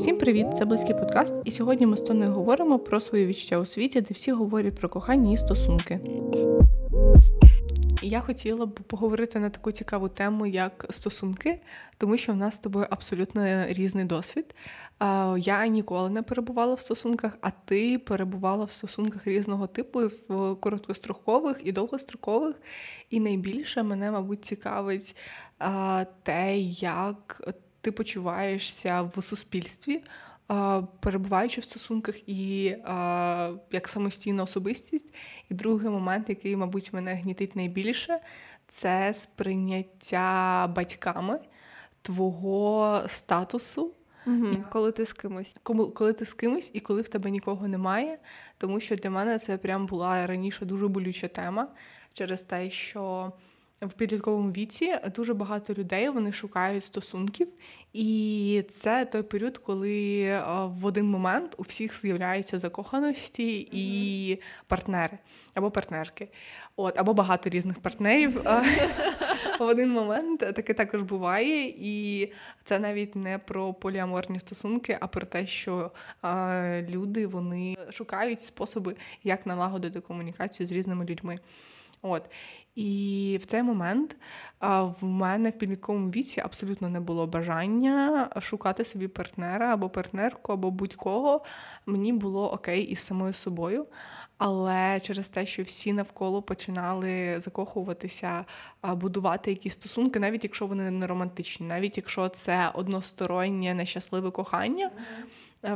Всім привіт! Це близький подкаст, і сьогодні ми з Тоною говоримо про свої відчуття у світі, де всі говорять про кохання і стосунки. Я хотіла б поговорити на таку цікаву тему, як стосунки, тому що в нас з тобою абсолютно різний досвід. Я ніколи не перебувала в стосунках, а ти перебувала в стосунках різного типу, в короткострокових і довгострокових. І найбільше мене, мабуть, цікавить те, як ти почуваєшся в суспільстві, перебуваючи в стосунках і як самостійна особистість. І другий момент, який, мабуть, мене гнітить найбільше, це сприйняття батьками твого статусу. Угу, Коли ти з кимось. Коли ти з кимось і коли в тебе нікого немає. Тому що для мене це прям була раніше дуже болюча тема через те, що в підлітковому віці дуже багато людей вони шукають стосунків, і це той період, коли в один момент у всіх з'являються закоханості і партнери або партнерки. От, або багато різних партнерів в один момент таке також буває, і це навіть не про поліаморні стосунки, а про те, що люди вони шукають способи, як налагодити комунікацію з різними людьми. От. І в цей момент в мене в підлітковому віці абсолютно не було бажання шукати собі партнера або партнерку, або будь-кого. Мені було окей із самою собою. Але через те, що всі навколо починали закохуватися, будувати якісь стосунки, навіть якщо вони не романтичні, навіть якщо це одностороннє нещасливе кохання. Е,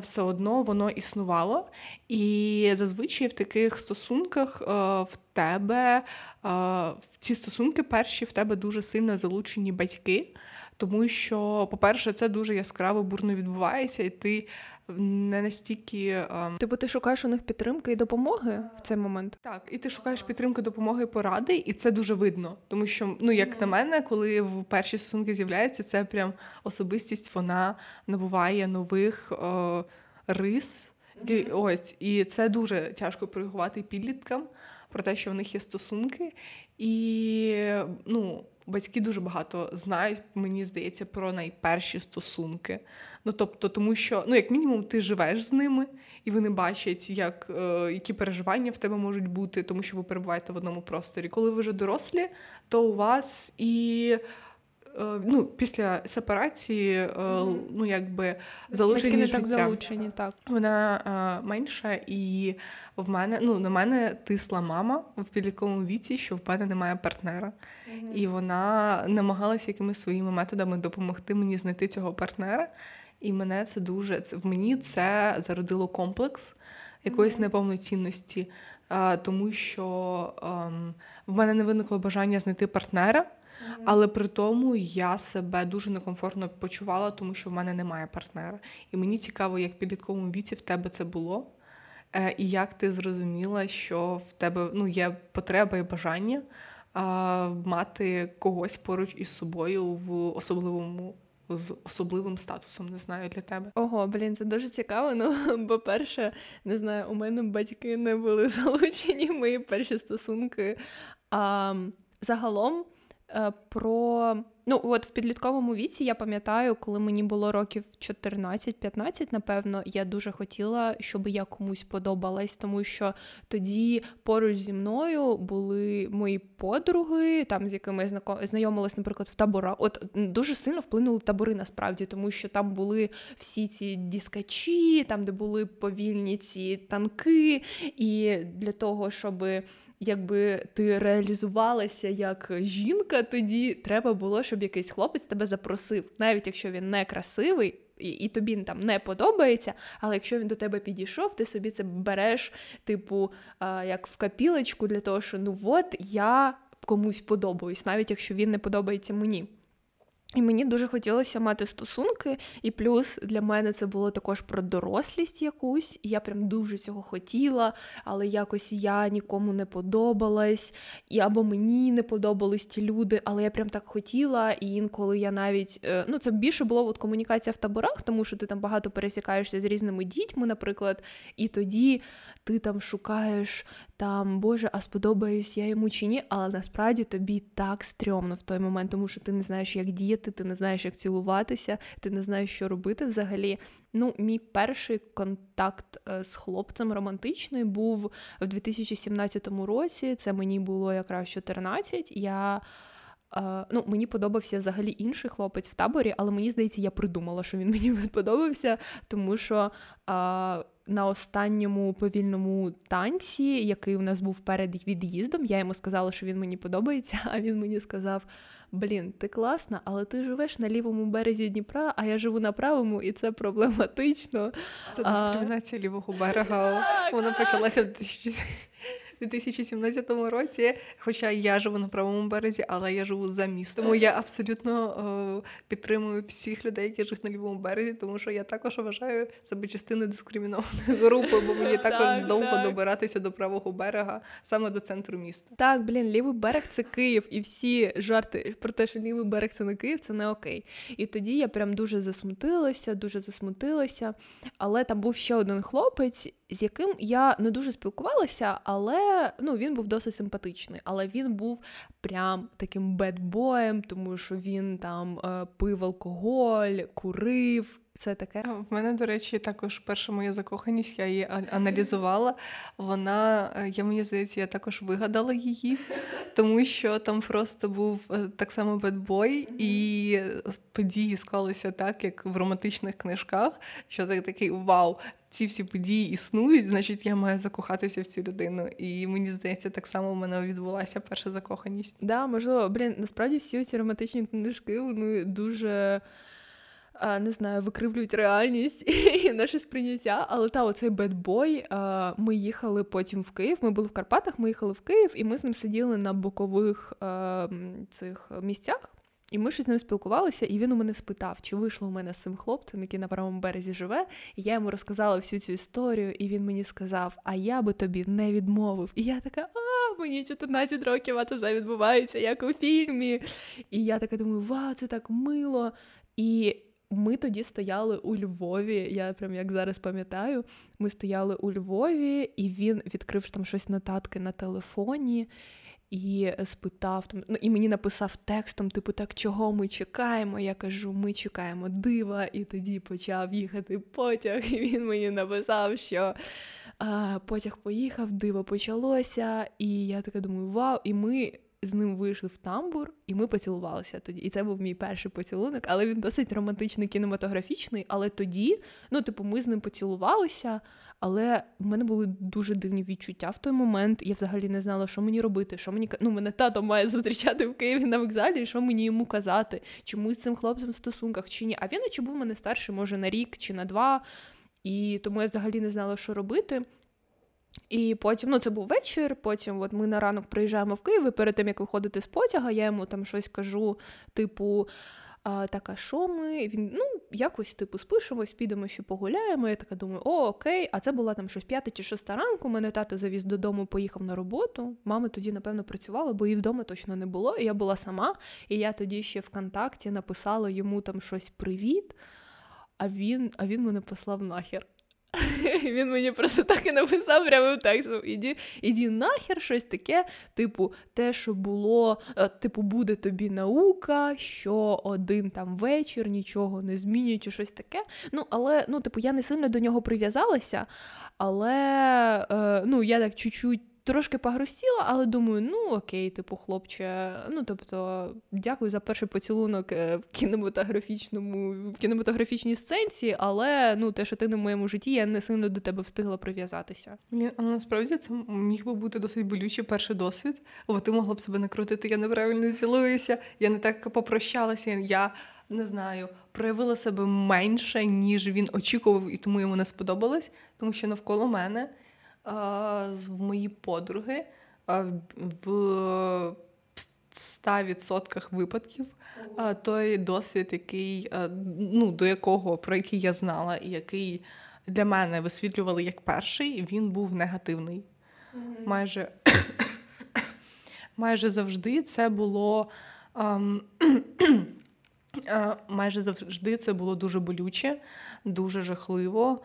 все одно воно існувало. І зазвичай в таких стосунках е, в тебе е, в ці стосунки перші в тебе дуже сильно залучені батьки, тому що, по-перше, це дуже яскраво бурно відбувається, і ти не настільки. Типу, ти шукаєш у них підтримки і допомоги в цей момент? Так, і ти шукаєш підтримки, допомоги поради, і це дуже видно. Тому що, ну як mm-hmm. на мене, коли в перші стосунки з'являються, це прям особистість, вона набуває нових е, рис. Mm-hmm. Ось, і це дуже тяжко коригувати підліткам про те, що в них є стосунки, і ну. Батьки дуже багато знають, мені здається, про найперші стосунки. Ну тобто, тому що, ну, як мінімум, ти живеш з ними, і вони бачать, як, е, які переживання в тебе можуть бути, тому що ви перебуваєте в одному просторі. Коли ви вже дорослі, то у вас і. Е, ну, після сепарації, mm-hmm. ну якби залучені не так залучені, так вона е, менша, і в мене ну на мене тисла мама в підлітковому віці, що в мене немає партнера, mm-hmm. і вона намагалася якимись своїми методами допомогти мені знайти цього партнера. І мене це дуже в мені це зародило комплекс якоїсь неповноцінності, тому що ем, в мене не виникло бажання знайти партнера, mm-hmm. але при тому я себе дуже некомфортно почувала, тому що в мене немає партнера. І мені цікаво, як в підлітковому віці в тебе це було. Е, і як ти зрозуміла, що в тебе ну, є потреба і бажання а, мати когось поруч із собою в особливому з особливим статусом, не знаю для тебе. Ого, блін, це дуже цікаво. Ну, по-перше, не знаю, у мене батьки не були залучені мої перші стосунки. А загалом про Ну, от в підлітковому віці я пам'ятаю, коли мені було років 14-15, напевно, я дуже хотіла, щоб я комусь подобалась, тому що тоді поруч зі мною були мої подруги, там з якими я знайомилась, наприклад, в таборах. От дуже сильно вплинули табори насправді, тому що там були всі ці діскачі, там де були повільні ці танки, і для того, щоби якби ти реалізувалася як жінка, тоді треба було, щоб якийсь хлопець тебе запросив, навіть якщо він не красивий. І, і тобі там не подобається, але якщо він до тебе підійшов, ти собі це береш, типу, а, як в капілочку для того, що ну от я комусь подобаюсь, навіть якщо він не подобається мені. І мені дуже хотілося мати стосунки, і плюс для мене це було також про дорослість якусь. І я прям дуже цього хотіла, але якось я нікому не подобалась, і або мені не подобались ті люди, але я прям так хотіла. І інколи я навіть е, ну це більше було от комунікація в таборах, тому що ти там багато пересікаєшся з різними дітьми, наприклад, і тоді ти там шукаєш там, Боже, а сподобаюсь я йому чи ні, але насправді тобі так стрьомно в той момент, тому що ти не знаєш, як діяти ти не знаєш, як цілуватися, ти не знаєш, що робити взагалі. Ну, мій перший контакт е, з хлопцем романтичний був в 2017 році. Це мені було якраз 14. Я Ну, Мені подобався взагалі інший хлопець в таборі, але мені здається, я придумала, що він мені подобався, тому що а, на останньому повільному танці, який у нас був перед від'їздом, я йому сказала, що він мені подобається, а він мені сказав: Блін, ти класна, але ти живеш на лівому березі Дніпра, а я живу на правому, і це проблематично. Це дискримінація а... лівого берега. Вона почалася в 2000... 2017 році. Хоча я живу на правому березі, але я живу за містом. Тому я абсолютно е, підтримую всіх людей, які живуть на лівому березі, тому що я також вважаю себе частиною дискримінованої групи, бо мені також так, довго так. добиратися до правого берега саме до центру міста. Так, блін, лівий берег це Київ, і всі жарти про те, що лівий берег це не Київ, це не окей. І тоді я прям дуже засмутилася, дуже засмутилася. Але там був ще один хлопець з яким я не дуже спілкувалася, але ну, він був досить симпатичний. Але він був прям таким бедбоєм, тому що він там е, пив алкоголь, курив. Все таке. В мене, до речі, також перша моя закоханість, я її аналізувала. Вона, е, я мені здається, я також вигадала її, тому що там просто був е, так само бедбой, і події склалися так, як в романтичних книжках, що це такий вау, ці всі події існують, значить я маю закохатися в цю людину. І мені здається, так само в мене відбулася перша закоханість. Да, можливо, блін, насправді всі ці романтичні книжки вони дуже. Не знаю, викривлюють реальність і наше сприйняття. Але та, оцей бедбой. Ми їхали потім в Київ. Ми були в Карпатах, ми їхали в Київ, і ми з ним сиділи на бокових цих місцях. І ми щось з ним спілкувалися, і він у мене спитав, чи вийшло у мене з цим хлопцем, який на правому березі живе. І я йому розказала всю цю історію, і він мені сказав: А я би тобі не відмовив. І я така, а мені 14 років, а це все відбувається, як у фільмі. І я така думаю, вау, це так мило. І ми тоді стояли у Львові. Я прям як зараз пам'ятаю, ми стояли у Львові, і він відкрив там щось нотатки на телефоні і спитав там, ну і мені написав текстом, типу, так чого ми чекаємо? Я кажу, ми чекаємо дива, і тоді почав їхати потяг. І він мені написав, що а, потяг поїхав, диво почалося. І я така думаю, вау! І ми. З ним вийшли в тамбур, і ми поцілувалися тоді. І це був мій перший поцілунок, але він досить романтичний, кінематографічний. Але тоді, ну, типу, ми з ним поцілувалися, але в мене були дуже дивні відчуття в той момент. Я взагалі не знала, що мені робити. Що мені ну, мене тато має зустрічати в Києві на вокзалі, що мені йому казати, чи ми з цим хлопцем в стосунках, чи ні. А він чи був мене старший, може, на рік чи на два. І тому я взагалі не знала, що робити. І потім, ну це був вечір. Потім, от ми на ранок приїжджаємо в Київ, і перед тим як виходити з потяга, я йому там щось кажу, типу. А, Так, а що ми? Він ну, якось типу спишемось, підемо ще погуляємо. Я така думаю, о, окей. А це була там щось п'ята чи шоста ранку. Мене тато завіз додому, поїхав на роботу. Мама тоді, напевно, працювала, бо її вдома точно не було. І я була сама, і я тоді ще ВКонтакті написала йому там щось привіт. А він, а він мене послав нахер. Він мені просто так і написав прямо текстом. Іді, іді нахер щось таке, типу, те, що було, е, типу, буде тобі наука, що один там вечір, нічого не змінює, чи щось таке. Ну, але, ну, типу, я не сильно до нього прив'язалася, але е, ну, я так чуть-чуть трошки погрустіла, але думаю, ну окей, типу, хлопче. Ну тобто, дякую за перший поцілунок е, в кінематографічному, в кінематографічній сценці, але ну те, що ти на моєму житті, я не сильно до тебе встигла прив'язатися. Але насправді це міг би бути досить болючий перший досвід. Бо ти могла б себе накрутити, я неправильно цілуюся, я не так попрощалася. Я не знаю, проявила себе менше, ніж він очікував, і тому йому не сподобалось, тому що навколо мене в мої подруги в 100% випадків той досвід, який ну, до якого про який я знала, і який для мене висвітлювали як перший, він був негативний. Mm-hmm. Майже майже завжди це було. Майже завжди це було дуже болюче, дуже жахливо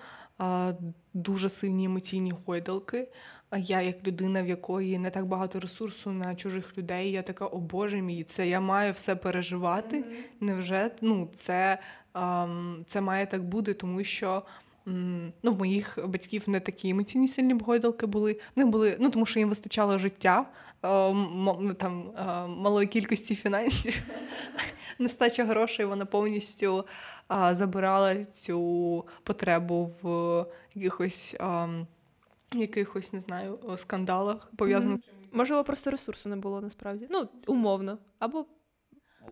дуже сильні емоційні гойдалки. А я, як людина, в якої не так багато ресурсу на чужих людей, я така, о Боже мій, це я маю все переживати. Mm-hmm. Невже ну, це ем, це має так бути, тому що ем, ну, в моїх батьків не такі емоційні сильні богойдалки були. Вони були, ну тому що їм вистачало життя ем, там, малої кількості фінансів. Нестача грошей, вона повністю а, забирала цю потребу в якихось. А, якихось, не знаю, скандалах пов'язаних. Можливо, просто ресурсу не було насправді. Ну, умовно. Або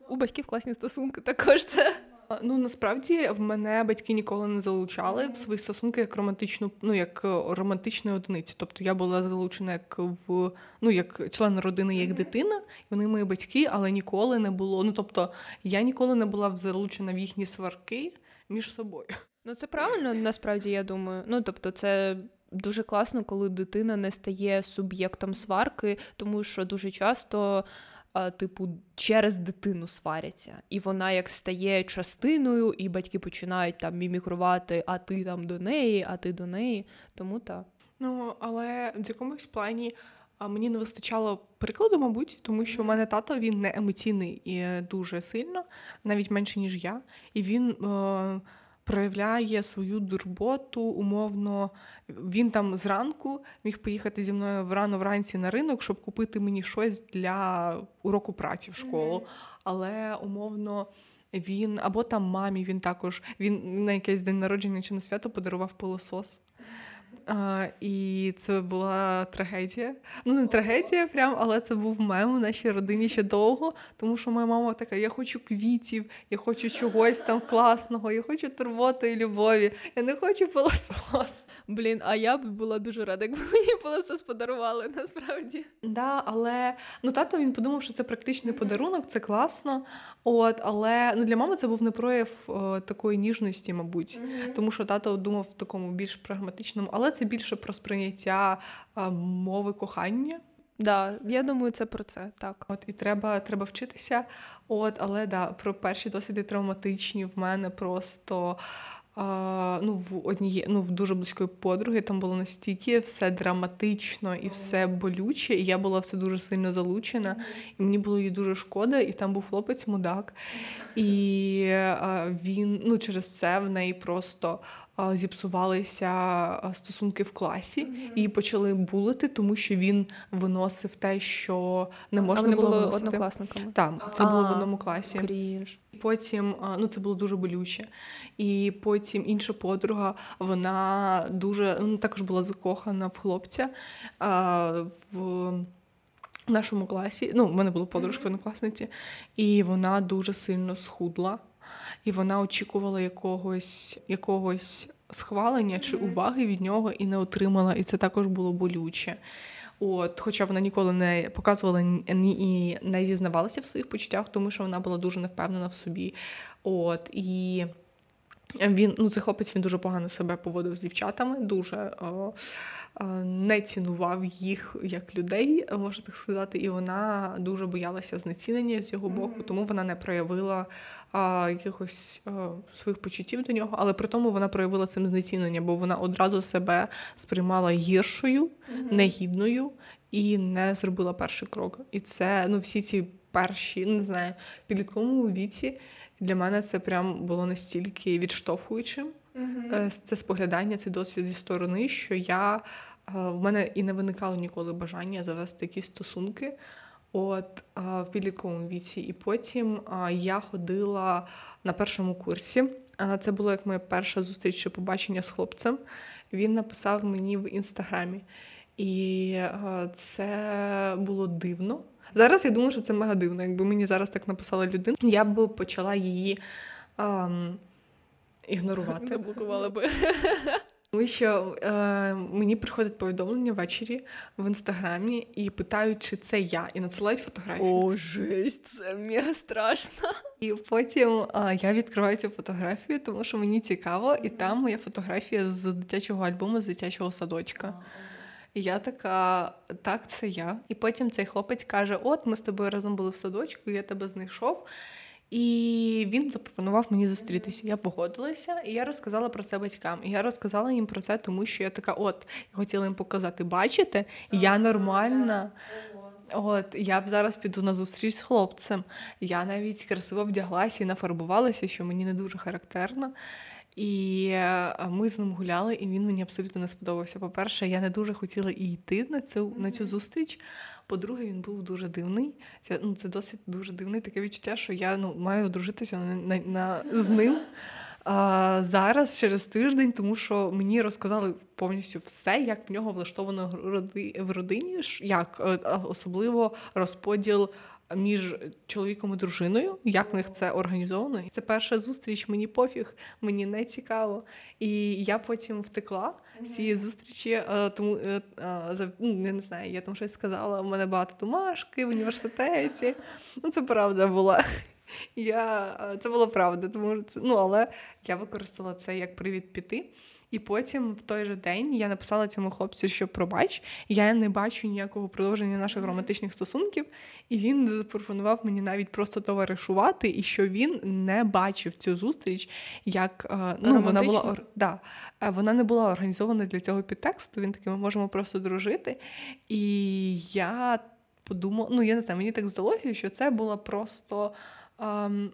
у батьків класні стосунки також це. Ну насправді в мене батьки ніколи не залучали в свої стосунки як романтичну, ну як е, романтичну одиницю. Тобто я була залучена як в ну як член родини, як дитина, вони мої батьки, але ніколи не було. Ну тобто я ніколи не була залучена в їхні сварки між собою. Ну це правильно, насправді я думаю. Ну тобто, це дуже класно, коли дитина не стає суб'єктом сварки, тому що дуже часто. Типу, через дитину сваряться, і вона як стає частиною, і батьки починають там мімікрувати, а ти там до неї, а ти до неї. Тому так. Ну але в якомусь плані а мені не вистачало прикладу, мабуть, тому що в мене тато він не емоційний і дуже сильно, навіть менше ніж я, і він. Е- проявляє свою дурботу умовно. Він там зранку міг поїхати зі мною рано вранці на ринок, щоб купити мені щось для уроку праці в школу. Mm-hmm. Але умовно. Він або там мамі він також він на якийсь день народження чи на свято подарував пилосос. А, І це була трагедія. Ну, не трагедія, прям, але це був мем у нашій родині ще довго, тому що моя мама така: я хочу квітів, я хочу чогось там класного, я хочу турботи і любові, я не хочу пилосос. Блін, а я б була дуже рада, якби мені пилосос подарували насправді. Да, але ну тато він подумав, що це практичний подарунок, це класно. От, але ну для мами це був не прояв о, такої ніжності, мабуть, mm-hmm. тому що тато думав в такому більш прагматичному, але це більше про сприйняття мови кохання. Да, я думаю, це про це так. От і треба треба вчитися. От, але да, про перші досвіди травматичні в мене просто а, ну, в однієї, ну, в дуже близької подруги там було настільки все драматично і все болюче, і я була все дуже сильно залучена, і мені було її дуже шкода, і там був хлопець мудак. І а, він ну, через це в неї просто зіпсувалися стосунки в класі, mm-hmm. і почали булити, тому що він виносив те, що не можна а вони було виносити. однокласниками. Так, це а, було в одному класі. Крінж. Потім ну це було дуже болюче. І потім інша подруга, вона дуже ну, також була закохана в хлопця а, в нашому класі. Ну, в мене була подружка однокласниці, і вона дуже сильно схудла і вона очікувала якогось якогось схвалення чи уваги від нього і не отримала. І це також було болюче. От, Хоча вона ніколи не показувала і не зізнавалася в своїх почуттях, тому що вона була дуже невпевнена в собі. От, І він, ну, цей хлопець він дуже погано себе поводив з дівчатами, дуже о, о, не цінував їх як людей, можна так сказати, і вона дуже боялася знецінення з його боку, тому вона не проявила а, якихось а, своїх почуттів до нього, але при тому вона проявила цим знецінення, бо вона одразу себе сприймала гіршою, mm-hmm. негідною і не зробила перший крок. І це ну всі ці перші, ну не знаю, підлітковому віці для мене це прям було настільки відштовхуючим. Mm-hmm. Це споглядання, цей досвід зі сторони, що я в мене і не виникало ніколи бажання завести якісь стосунки. От в підлітковому віці. І потім я ходила на першому курсі. Це було як моя перша зустріч чи побачення з хлопцем. Він написав мені в інстаграмі. І це було дивно. Зараз я думаю, що це мега дивно. Якби мені зараз так написала людина, я б почала її ем, ігнорувати. Заблокувала би. Тому що е, мені приходять повідомлення ввечері в інстаграмі і питають, чи це я, і надсилають фотографію. О, жесть, це мега страшно. І потім е, я відкриваю цю фотографію, тому що мені цікаво, і там моя фотографія з дитячого альбому з дитячого садочка. І я така, так, це я. І потім цей хлопець каже: От, ми з тобою разом були в садочку, я тебе знайшов. І він запропонував мені зустрітися. Я погодилася, і я розказала про це батькам. І я розказала їм про це, тому що я така, от я хотіла їм показати, бачите, я нормальна. От я б зараз піду на зустріч з хлопцем. Я навіть красиво вдяглася і нафарбувалася, що мені не дуже характерно. І е, ми з ним гуляли, і він мені абсолютно не сподобався. По-перше, я не дуже хотіла і йти на цю на цю зустріч. По-друге, він був дуже дивний. Це ну, це досить дуже дивний таке відчуття, що я ну, маю одружитися на, на, на, з ним а, зараз через тиждень, тому що мені розказали повністю все, як в нього влаштовано в родині, як е, особливо розподіл між чоловіком і дружиною, як в них це організовано. Це перша зустріч, мені пофіг, мені не цікаво. І я потім втекла з цієї зустрічі, е, тому е, е, ну, я не знаю, я там щось сказала. У мене багато домашки в університеті. Ну, це правда була. Я, Це була правда, тому це ну, але я використала це як привід піти. І потім, в той же день, я написала цьому хлопцю, що пробач, я не бачу ніякого продовження наших романтичних стосунків, і він запропонував мені навіть просто товаришувати, і що він не бачив цю зустріч, як е, ну вона була да, е, вона не була організована для цього підтексту. Він такий, ми можемо просто дружити. І я подумала, ну я не знаю, мені так здалося, що це було просто. Um,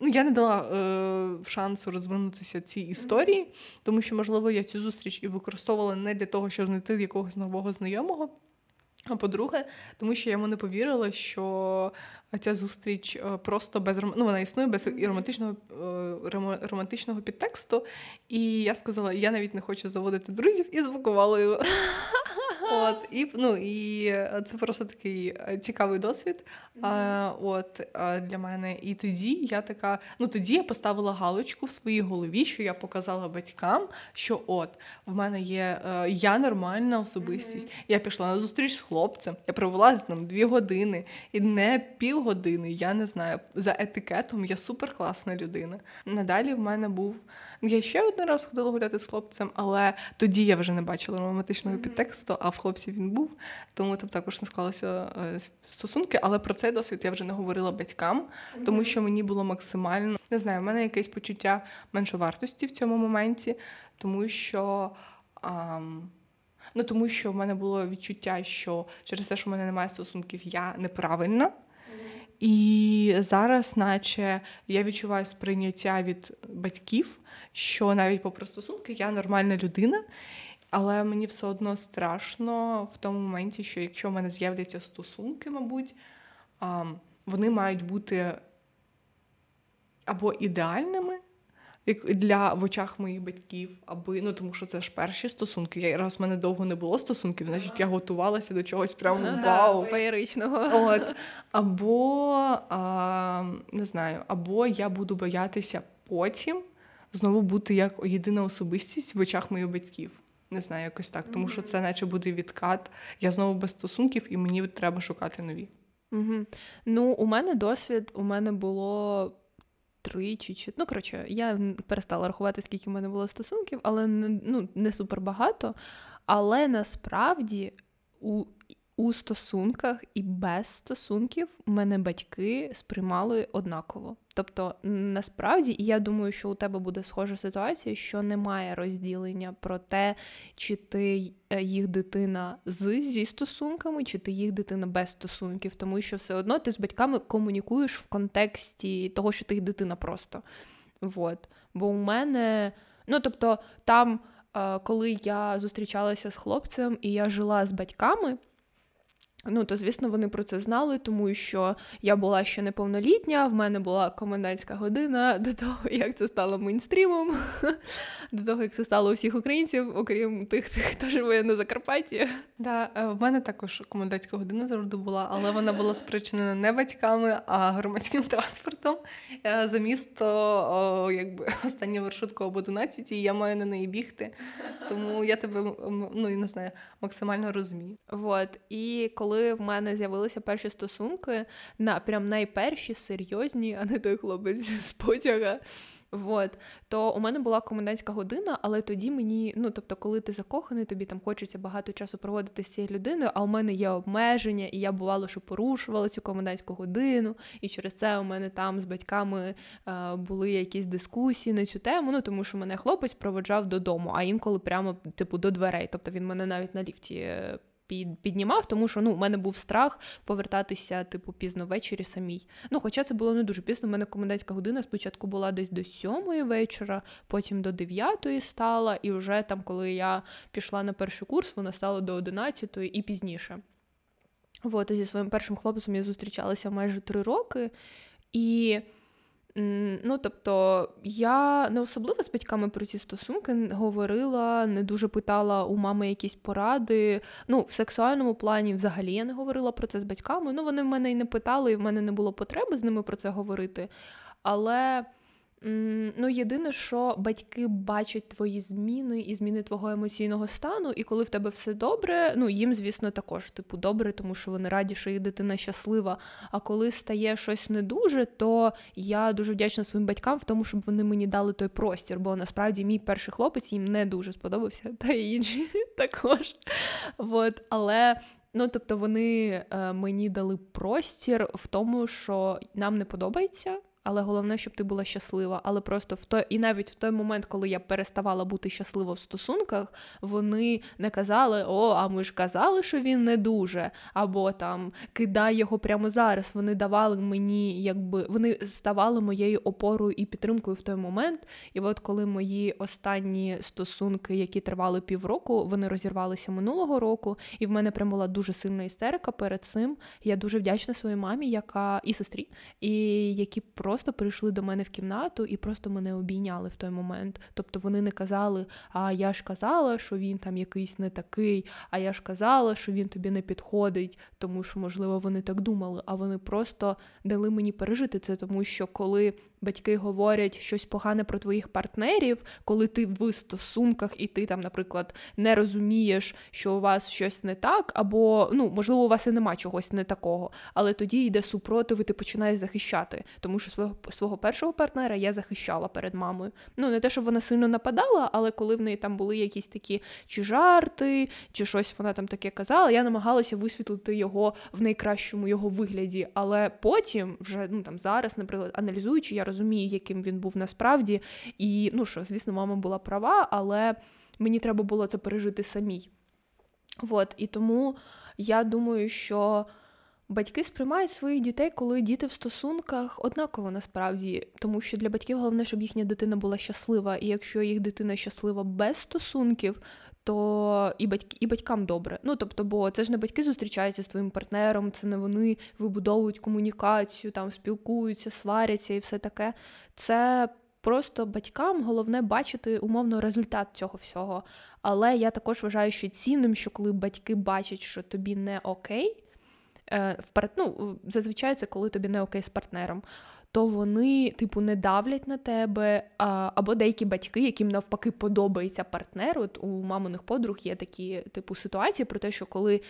Ну, я не дала е, шансу розвинутися цій історії, тому що, можливо, я цю зустріч і використовувала не для того, щоб знайти якогось нового знайомого. А по-друге, тому що я йому не повірила, що ця зустріч е, просто без ну, вона існує без романтичного е, романтичного підтексту. І я сказала, я навіть не хочу заводити друзів і звукувала його. От, І ну, і це просто такий е, цікавий досвід а, от, а, для мене. І тоді я така, ну тоді я поставила галочку в своїй голові, що я показала батькам, що от в мене є я нормальна особистість. Я пішла на зустріч з хлопцем, я провела з ним дві години і не півгодини. Я не знаю, за етикетом я суперкласна людина. Надалі в мене був. Я ще один раз ходила гуляти з хлопцем, але тоді я вже не бачила романтичного підтексту, а в хлопців він був, тому там також не склалися е, стосунки. Але про цей досвід я вже не говорила батькам, тому що мені було максимально не знаю, в мене якесь почуття меншовартості в цьому моменті, тому що. А, Ну, тому що в мене було відчуття, що через те, що в мене немає стосунків, я неправильна. І зараз, наче я відчуваю сприйняття від батьків, що навіть попри стосунки я нормальна людина, але мені все одно страшно в тому моменті, що якщо в мене з'являться стосунки, мабуть, вони мають бути або ідеальними. Як для в очах моїх батьків, аби ну тому що це ж перші стосунки. Я раз в мене довго не було стосунків, значить я готувалася до чогось прямо ну, вау. Да, феєричного. От. Або а, не знаю, або я буду боятися потім знову бути як єдина особистість в очах моїх батьків. Не знаю, якось так, тому що це наче буде відкат. Я знову без стосунків, і мені треба шукати нові. Угу. Ну, у мене досвід, у мене було три чи чотири. Ну, коротше, я перестала рахувати, скільки в мене було стосунків, але ну, не супер багато. Але насправді у у стосунках і без стосунків мене батьки сприймали однаково. Тобто, насправді, і я думаю, що у тебе буде схожа ситуація, що немає розділення про те, чи ти е, їх дитина з зі стосунками, чи ти їх дитина без стосунків, тому що все одно ти з батьками комунікуєш в контексті того, що ти їх дитина просто. Вот. Бо у мене, ну тобто, там, е, коли я зустрічалася з хлопцем і я жила з батьками. Ну, то, звісно, вони про це знали, тому що я була ще неповнолітня, в мене була комендантська година до того, як це стало мейнстрімом, до того, як це стало у всіх українців, окрім тих, хто живе на Закарпатті. Да, е, в мене також комендантська година завжди була, але вона була спричинена не батьками, а громадським транспортом. Е, за місто, о, якби остання маршрутка об 11, і я маю на неї бігти. Тому я тебе ну, не знаю, максимально розумію. Вот. І коли коли в мене з'явилися перші стосунки, на прям найперші серйозні, а не той хлопець з потяга. Вот. То у мене була комендантська година, але тоді мені, ну тобто, коли ти закоханий, тобі там хочеться багато часу проводити з цією людиною, а у мене є обмеження, і я бувало, що порушувала цю комендантську годину, і через це у мене там з батьками е, були якісь дискусії на цю тему. Ну тому що мене хлопець проводжав додому, а інколи прямо типу до дверей. Тобто він мене навіть на ліфті. Під, піднімав, тому що ну, у мене був страх повертатися, типу, пізно ввечері самій. Ну, хоча це було не дуже пізно. У мене комендантська година спочатку була десь до сьомої вечора, потім до дев'ятої стала, і вже там, коли я пішла на перший курс, вона стала до одинадцятої і пізніше. От, зі своїм першим хлопцем я зустрічалася майже три роки. І Ну, тобто, я не особливо з батьками про ці стосунки говорила, не дуже питала у мами якісь поради. Ну, в сексуальному плані взагалі я не говорила про це з батьками. Ну, вони в мене і не питали, і в мене не було потреби з ними про це говорити. Але Ну, єдине, що батьки бачать твої зміни і зміни твого емоційного стану, і коли в тебе все добре, ну їм, звісно, також типу добре, тому що вони раді, що їх дитина щаслива. А коли стає щось не дуже, то я дуже вдячна своїм батькам в тому, щоб вони мені дали той простір. Бо насправді мій перший хлопець їм не дуже сподобався, та й інші також. Вот. Але. Ну, тобто вони е, мені дали простір в тому, що нам не подобається, але головне, щоб ти була щаслива. Але просто в той, і навіть в той момент, коли я переставала бути щаслива в стосунках, вони не казали: О, а ми ж казали, що він не дуже, або там кидай його прямо зараз. Вони давали мені, якби вони ставали моєю опорою і підтримкою в той момент. І от коли мої останні стосунки, які тривали півроку, вони розірвалися минулого року, і в мене прям була дуже сильна істерика перед цим. Я дуже вдячна своїй мамі, яка і сестрі, і які просто просто прийшли до мене в кімнату і просто мене обійняли в той момент. Тобто вони не казали, а я ж казала, що він там якийсь не такий, а я ж казала, що він тобі не підходить, тому що, можливо, вони так думали, а вони просто дали мені пережити це, тому що коли батьки говорять щось погане про твоїх партнерів, коли ти в стосунках і ти там, наприклад, не розумієш, що у вас щось не так, або ну, можливо, у вас і нема чогось не такого, але тоді йде супротив, і ти починаєш захищати, тому що свого свого першого партнера я захищала перед мамою. Ну не те, щоб вона сильно нападала, але коли в неї там були якісь такі чи жарти, чи щось вона там таке казала, я намагалася висвітлити його в найкращому його вигляді. Але потім, вже ну там зараз, наприклад, аналізуючи, я розумію, яким він був насправді. І ну що, звісно, мама була права, але мені треба було це пережити самій. От, І тому я думаю, що. Батьки сприймають своїх дітей, коли діти в стосунках однаково насправді, тому що для батьків головне, щоб їхня дитина була щаслива. І якщо їх дитина щаслива без стосунків, то і батьки, і батькам добре. Ну тобто, бо це ж не батьки зустрічаються з твоїм партнером, це не вони вибудовують комунікацію, там спілкуються, сваряться і все таке. Це просто батькам головне бачити умовно результат цього всього. Але я також вважаю, що цінним, що коли батьки бачать, що тобі не окей. Е, в ну, зазвичай це коли тобі не окей з партнером то вони, типу, не давлять на тебе. А, Або деякі батьки, яким навпаки подобається партнер. От у маминих подруг є такі типу ситуації про те, що коли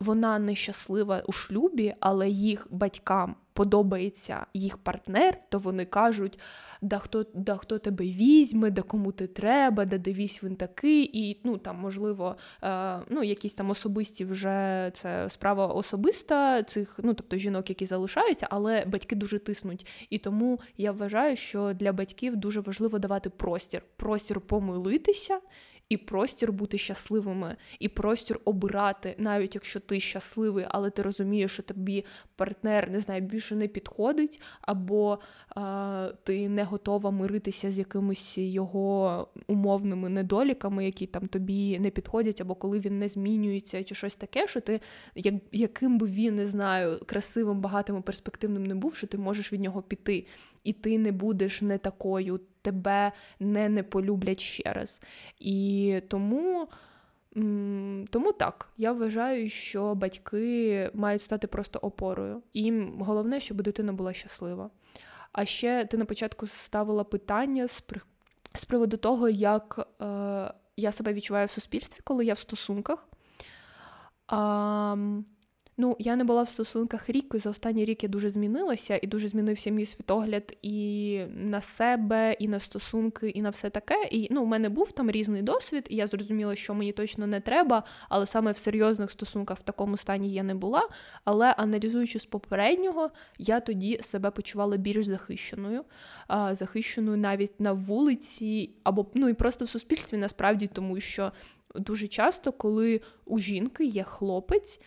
вона нещаслива у шлюбі, але їх батькам подобається їх партнер, то вони кажуть, да хто да хто тебе візьме, да кому ти треба, да дивись він такий, і ну там, можливо, е, ну, якісь там особисті вже це справа особиста цих, ну тобто жінок, які залишаються, але батьки дуже тиснуть. І тому я вважаю, що для батьків дуже важливо давати простір, простір помилитися і простір бути щасливими, і простір обирати, навіть якщо ти щасливий, але ти розумієш, що тобі партнер не знаю, більше не підходить, або а, ти не готова миритися з якимись його умовними недоліками, які там тобі не підходять, або коли він не змінюється, чи щось таке, що ти як, яким би він не знаю, красивим, багатим і перспективним не був, що ти можеш від нього піти, і ти не будеш не такою тебе не не полюблять ще раз. І тому. Тому так, я вважаю, що батьки мають стати просто опорою. І їм головне, щоб дитина була щаслива. А ще ти на початку ставила питання з з приводу того, як е, я себе відчуваю в суспільстві, коли я в стосунках. А, Ну, я не була в стосунках рік, і за останній рік я дуже змінилася, і дуже змінився мій світогляд і на себе, і на стосунки, і на все таке. І ну, у мене був там різний досвід, і я зрозуміла, що мені точно не треба, але саме в серйозних стосунках в такому стані я не була. Але аналізуючи з попереднього, я тоді себе почувала більш захищеною, захищеною навіть на вулиці, або ну і просто в суспільстві насправді, тому що дуже часто, коли у жінки є хлопець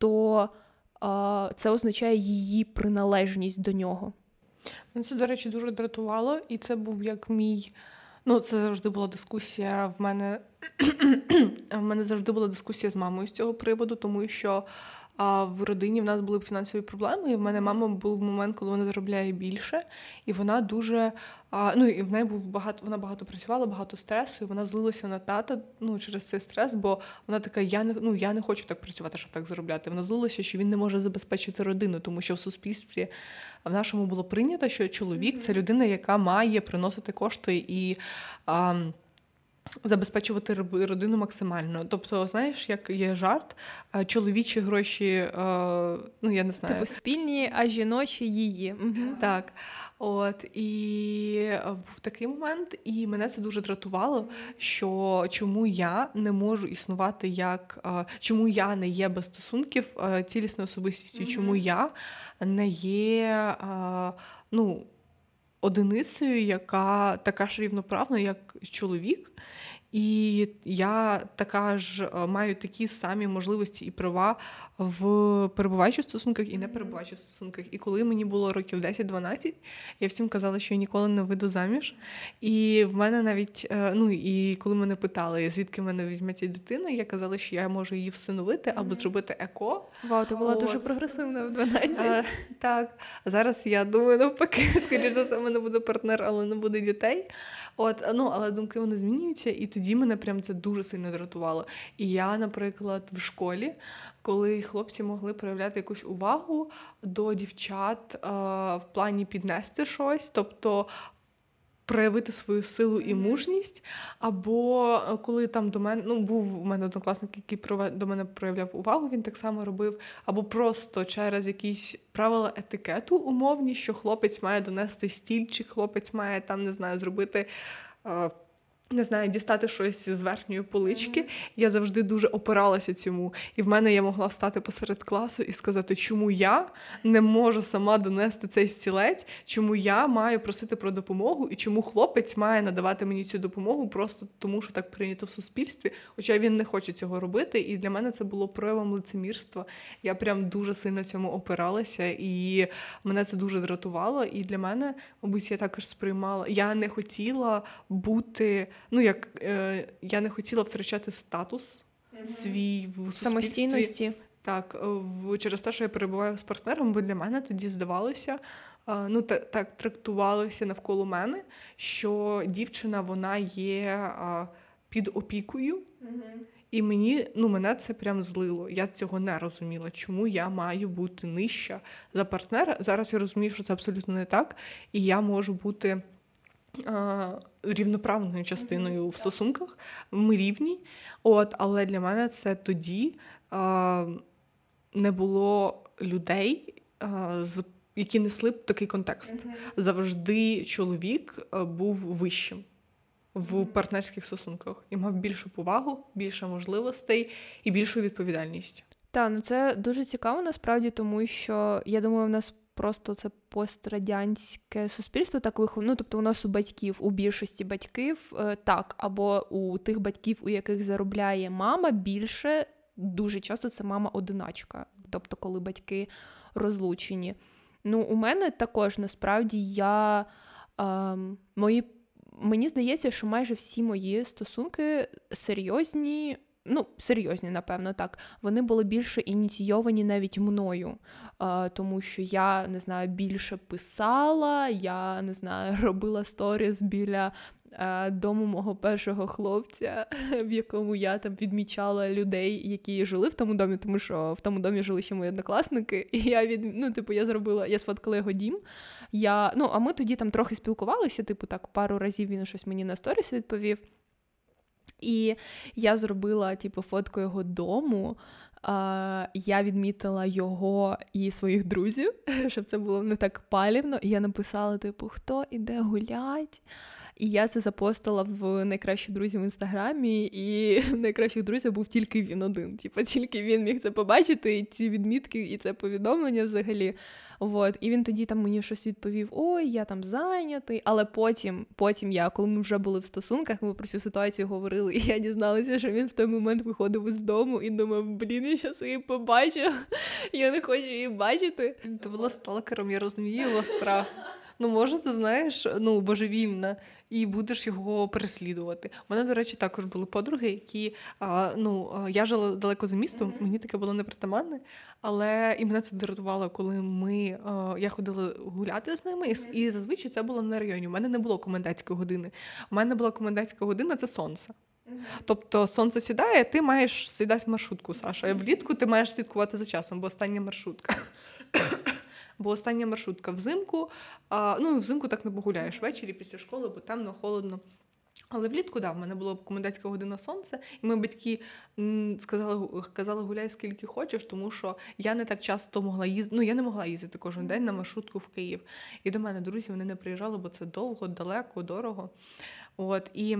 то а, це означає її приналежність до нього. Мене це, до речі, дуже дратувало, і це був як мій. Ну, це завжди була дискусія в мене. в мене завжди була дискусія з мамою з цього приводу, тому що а в родині в нас були фінансові проблеми. І в мене мама був момент, коли вона заробляє більше, і вона дуже а, ну і в неї був багато. Вона багато працювала, багато стресу. і Вона злилася на тата ну через цей стрес, бо вона така: я не ну я не хочу так працювати, щоб так заробляти. Вона злилася, що він не може забезпечити родину, тому що в суспільстві в нашому було прийнято, що чоловік це людина, яка має приносити кошти і. А, Забезпечувати родину максимально. Тобто, знаєш, як є жарт, чоловічі гроші, ну я не знаю. Типу спільні, а жіночі її. Угу. Так. От і був такий момент, і мене це дуже дратувало, що чому я не можу існувати як чому я не є без стосунків цілісною особистістю, чому я не є ну, одиницею, яка така ж рівноправна, як чоловік. І я така ж е, маю такі самі можливості і права в перебуваючи в стосунках і не перебуваючи в стосунках. І коли мені було років 10-12, я всім казала, що я ніколи не вийду заміж. І в мене навіть, е, ну і коли мене питали, звідки в мене візьметься дитина, я казала, що я можу її всиновити або зробити еко. Вау, ти була От. дуже прогресивна в 12. А, е, так, зараз я думаю, навпаки, скоріш за все, в мене буде партнер, але не буде дітей. От, ну, але думки вони змінюються, і тоді мене прям це дуже сильно дратувало. І я, наприклад, в школі, коли хлопці могли проявляти якусь увагу до дівчат е, в плані піднести щось, тобто. Проявити свою силу і мужність, або е, коли там до мене ну був у мене однокласник, який до мене проявляв увагу, він так само робив, або просто через якісь правила етикету умовні, що хлопець має донести стільчик, хлопець має там не знаю зробити. Не знаю, дістати щось з верхньої полички. Mm-hmm. Я завжди дуже опиралася цьому. І в мене я могла встати посеред класу і сказати, чому я не можу сама донести цей стілець, чому я маю просити про допомогу, і чому хлопець має надавати мені цю допомогу просто тому, що так прийнято в суспільстві. Хоча він не хоче цього робити. І для мене це було проявом лицемірства. Я прям дуже сильно цьому опиралася, і мене це дуже дратувало. І для мене, мабуть, я також сприймала. Я не хотіла бути ну як е, я не хотіла втрачати статус mm-hmm. свій в суспільстві. самостійності. Так, е, в через те, що я перебуваю з партнером, бо для мене тоді здавалося, е, ну так, так трактувалося навколо мене, що дівчина вона є е, під опікою. Mm-hmm. І мені ну мене це прям злило. Я цього не розуміла, чому я маю бути нижча за партнера. Зараз я розумію, що це абсолютно не так, і я можу бути рівноправною частиною в стосунках. Ми рівні. От, Але для мене це тоді а, не було людей, а, з, які несли б такий контекст. Завжди чоловік був вищим. В партнерських стосунках і мав більшу повагу, більше можливостей і більшу відповідальність. Так, ну це дуже цікаво насправді, тому що я думаю, в нас просто це пострадянське суспільство так виховано. Ну, тобто у нас у батьків, у більшості батьків е, так, або у тих батьків, у яких заробляє мама, більше дуже часто це мама-одиначка, тобто, коли батьки розлучені. Ну, у мене також насправді я е, мої. Мені здається, що майже всі мої стосунки серйозні ну, серйозні, напевно, так. Вони були більше ініційовані навіть мною, тому що я не знаю, більше писала, я не знаю, робила сторіс біля. Дому мого першого хлопця, в якому я там відмічала людей, які жили в тому домі, тому що в тому домі жили ще мої однокласники. І я від ну, типу, я зробила, я сфоткала його дім. Я, Ну, а ми тоді там трохи спілкувалися, типу, так, пару разів він щось мені на сторіс відповів. І я зробила, типу, фотку його дому. я відмітила його і своїх друзів, щоб це було не так палівно. І я написала: типу, хто іде гулять? І я це запостила в найкращі друзі в інстаграмі, і в найкращих друзів був тільки він один. Типа тільки він міг це побачити, і ці відмітки, і це повідомлення взагалі. От. І він тоді там мені щось відповів: Ой, я там зайнятий. Але потім, потім я, коли ми вже були в стосунках, ми про цю ситуацію говорили, і я дізналася, що він в той момент виходив із дому і думав, блін, я щас її побачу. Я не хочу її бачити. Ти була сталкером, я розумію його страх. Ну, може, ти знаєш, ну божевільна і будеш його переслідувати. У мене, до речі, також були подруги, які а, ну я жила далеко за містом, мені таке було непритаманне, але і мене це дратувало, коли ми а, я ходила гуляти з ними, і, і зазвичай це було на районі. У мене не було комендантської години. У мене була комендантська година це сонце. Тобто сонце сідає, ти маєш сідати в маршрутку, Саша. А влітку ти маєш слідкувати за часом, бо остання маршрутка бо остання маршрутка взимку. А, Ну і взимку так не погуляєш ввечері після школи, бо темно, холодно. Але влітку, да, в мене була комендантська година сонця, і ми батьки сказали, казали, гуляй скільки хочеш, тому що я не так часто могла їздити. Ну, я не могла їздити кожен день на маршрутку в Київ. І до мене друзі вони не приїжджали, бо це довго, далеко, дорого. От і.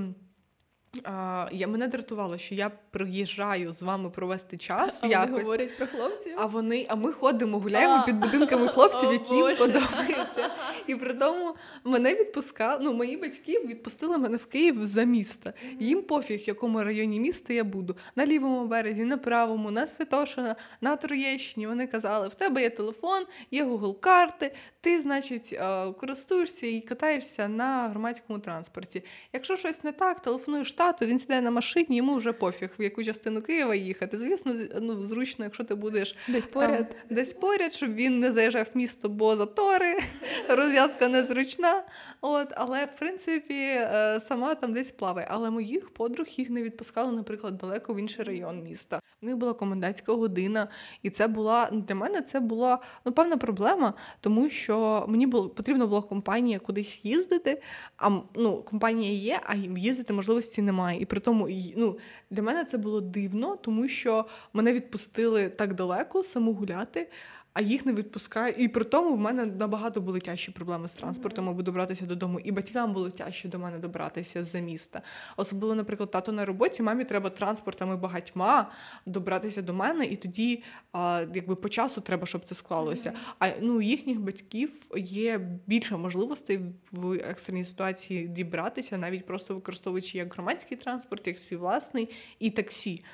А, я Мене дратувало, що я приїжджаю з вами провести час. А якось, вони говорять про хлопців? А вони, а ми ходимо, гуляємо а, під будинками хлопців, які їм подобаються. І при тому мене відпускали, ну, мої батьки відпустили мене в Київ за міста. Їм пофіг, в якому районі міста я буду. На лівому березі, на правому, на Святошина, на Троєщині. Вони казали: в тебе є телефон, є Google карти, ти, значить, е, користуєшся і катаєшся на громадському транспорті. Якщо щось не так, телефонуєш тату, він сідає на машині, йому вже пофіг, в яку частину Києва їхати. Звісно, ну, зручно, якщо ти будеш десь поряд, там, десь поряд, щоб він не заїжджав в місто, бо затори, розв'язка незручна. От, Але в принципі е, сама там десь плаває. Але моїх подруг їх не відпускали, наприклад, далеко в інший район міста. У них була комендантська година, і це була для мене це була ну, певна проблема, тому що мені було потрібна була компанія кудись їздити. А ну, компанія є, а їздити можливості немає. І при тому ну, для мене це було дивно, тому що мене відпустили так далеко саму гуляти а їх не відпускають. І при тому в мене набагато були тяжчі проблеми з транспортом, аби добратися додому. І батькам було тяжче до мене добратися з-за міста. Особливо, наприклад, тато на роботі, мамі треба транспортами багатьма добратися до мене, і тоді, а, якби по часу треба, щоб це склалося. А ну їхніх батьків є більше можливостей в екстреній ситуації дібратися, навіть просто використовуючи як громадський транспорт, як свій власний і таксі.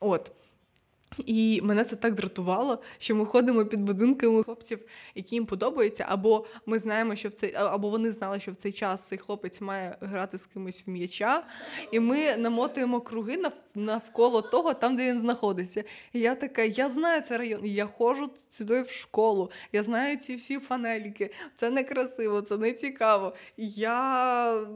От. І мене це так дратувало, що ми ходимо під будинками хлопців, які їм подобаються, або ми знаємо, що в цей або вони знали, що в цей час цей хлопець має грати з кимось в м'яча, і ми намотуємо круги навколо того, там де він знаходиться. І я така, я знаю цей район, я ходжу сюди в школу, я знаю ці всі панельки. Це не красиво, це не цікаво. Я.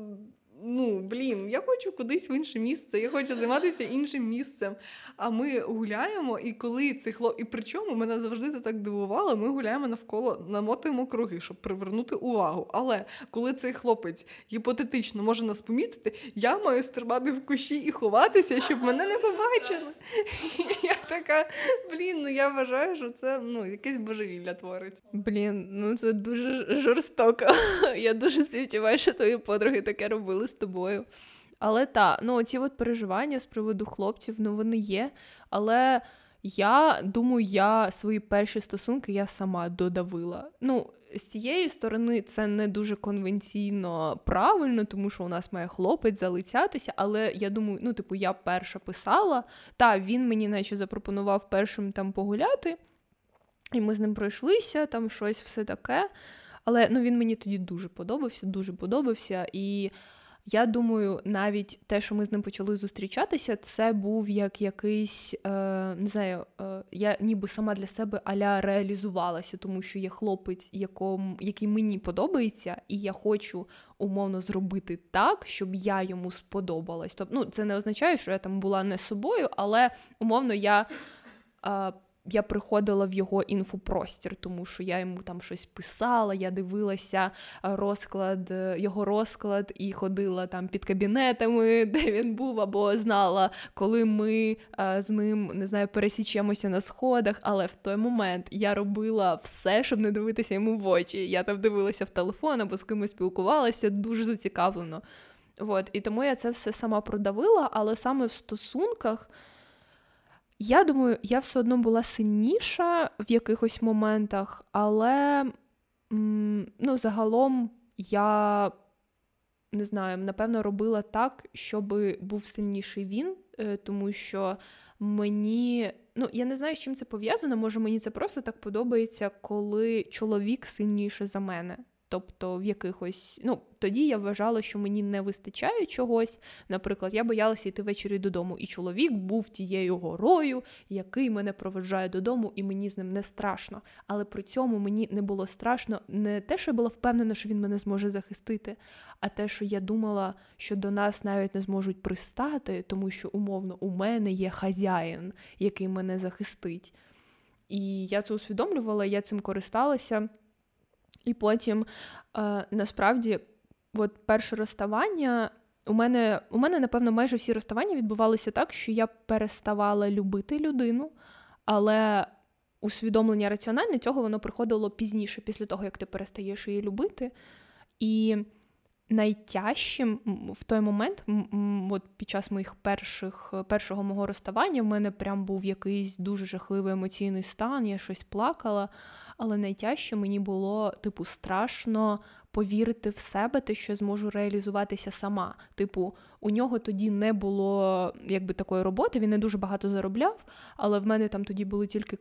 Ну, блін, я хочу кудись в інше місце, я хочу займатися іншим місцем. А ми гуляємо, і коли цей хлоп... І причому мене завжди це так дивувало, ми гуляємо навколо, намотуємо круги, щоб привернути увагу. Але коли цей хлопець гіпотетично може нас помітити, я маю стрибати в кущі і ховатися, щоб мене не побачили. Я така, блін, ну я вважаю, що це ну, якесь божевілля твориться. Блін, ну це дуже жорстоко. Я дуже співчуваю, що твої подруги таке робили з тобою. Але так, ну ці от переживання з приводу хлопців, ну вони є. Але я думаю, я свої перші стосунки я сама додавила. Ну, з цієї сторони це не дуже конвенційно правильно, тому що у нас має хлопець залицятися, але я думаю, ну, типу, я перша писала, та він мені наче запропонував першим там погуляти, і ми з ним пройшлися, там щось все таке. Але ну, він мені тоді дуже подобався, дуже подобався. І я думаю, навіть те, що ми з ним почали зустрічатися, це був як якийсь, е, не знаю, е, я ніби сама для себе аля реалізувалася, тому що є хлопець, якому, який мені подобається, і я хочу умовно зробити так, щоб я йому сподобалась. Тобто, ну, це не означає, що я там була не собою, але умовно я. Е, я приходила в його інфопростір, тому що я йому там щось писала, я дивилася розклад, його розклад і ходила там під кабінетами, де він був, або знала, коли ми а, з ним не знаю, пересічемося на сходах. Але в той момент я робила все, щоб не дивитися йому в очі. Я там дивилася в телефон або з кимось спілкувалася, дуже зацікавлено. От, І тому я це все сама продавила, але саме в стосунках. Я думаю, я все одно була сильніша в якихось моментах, але ну, загалом я не знаю, напевно, робила так, щоб був сильніший він, е, тому що мені. Ну, я не знаю, з чим це пов'язано. Може, мені це просто так подобається, коли чоловік сильніше за мене. Тобто в якихось, ну тоді я вважала, що мені не вистачає чогось. Наприклад, я боялася йти ввечері додому, і чоловік був тією горою, який мене проведжає додому, і мені з ним не страшно. Але при цьому мені не було страшно не те, що я була впевнена, що він мене зможе захистити, а те, що я думала, що до нас навіть не зможуть пристати, тому що умовно у мене є хазяїн, який мене захистить. І я це усвідомлювала, я цим користалася. І потім е, насправді, от перше розставання. У мене, у мене, напевно, майже всі розставання відбувалися так, що я переставала любити людину, але усвідомлення раціональне цього воно приходило пізніше, після того, як ти перестаєш її любити. І найтяжчим в той момент, от під час моїх перших, першого мого розставання, в мене прям був якийсь дуже жахливий емоційний стан, я щось плакала але найтяжче мені було, типу, страшно повірити в себе, те, що я зможу реалізуватися сама. Типу, у нього тоді не було якби такої роботи, він не дуже багато заробляв, але в мене там тоді були тільки.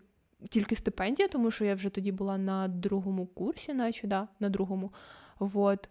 Тільки стипендія, тому що я вже тоді була на другому курсі, наче да, на другому. Вот.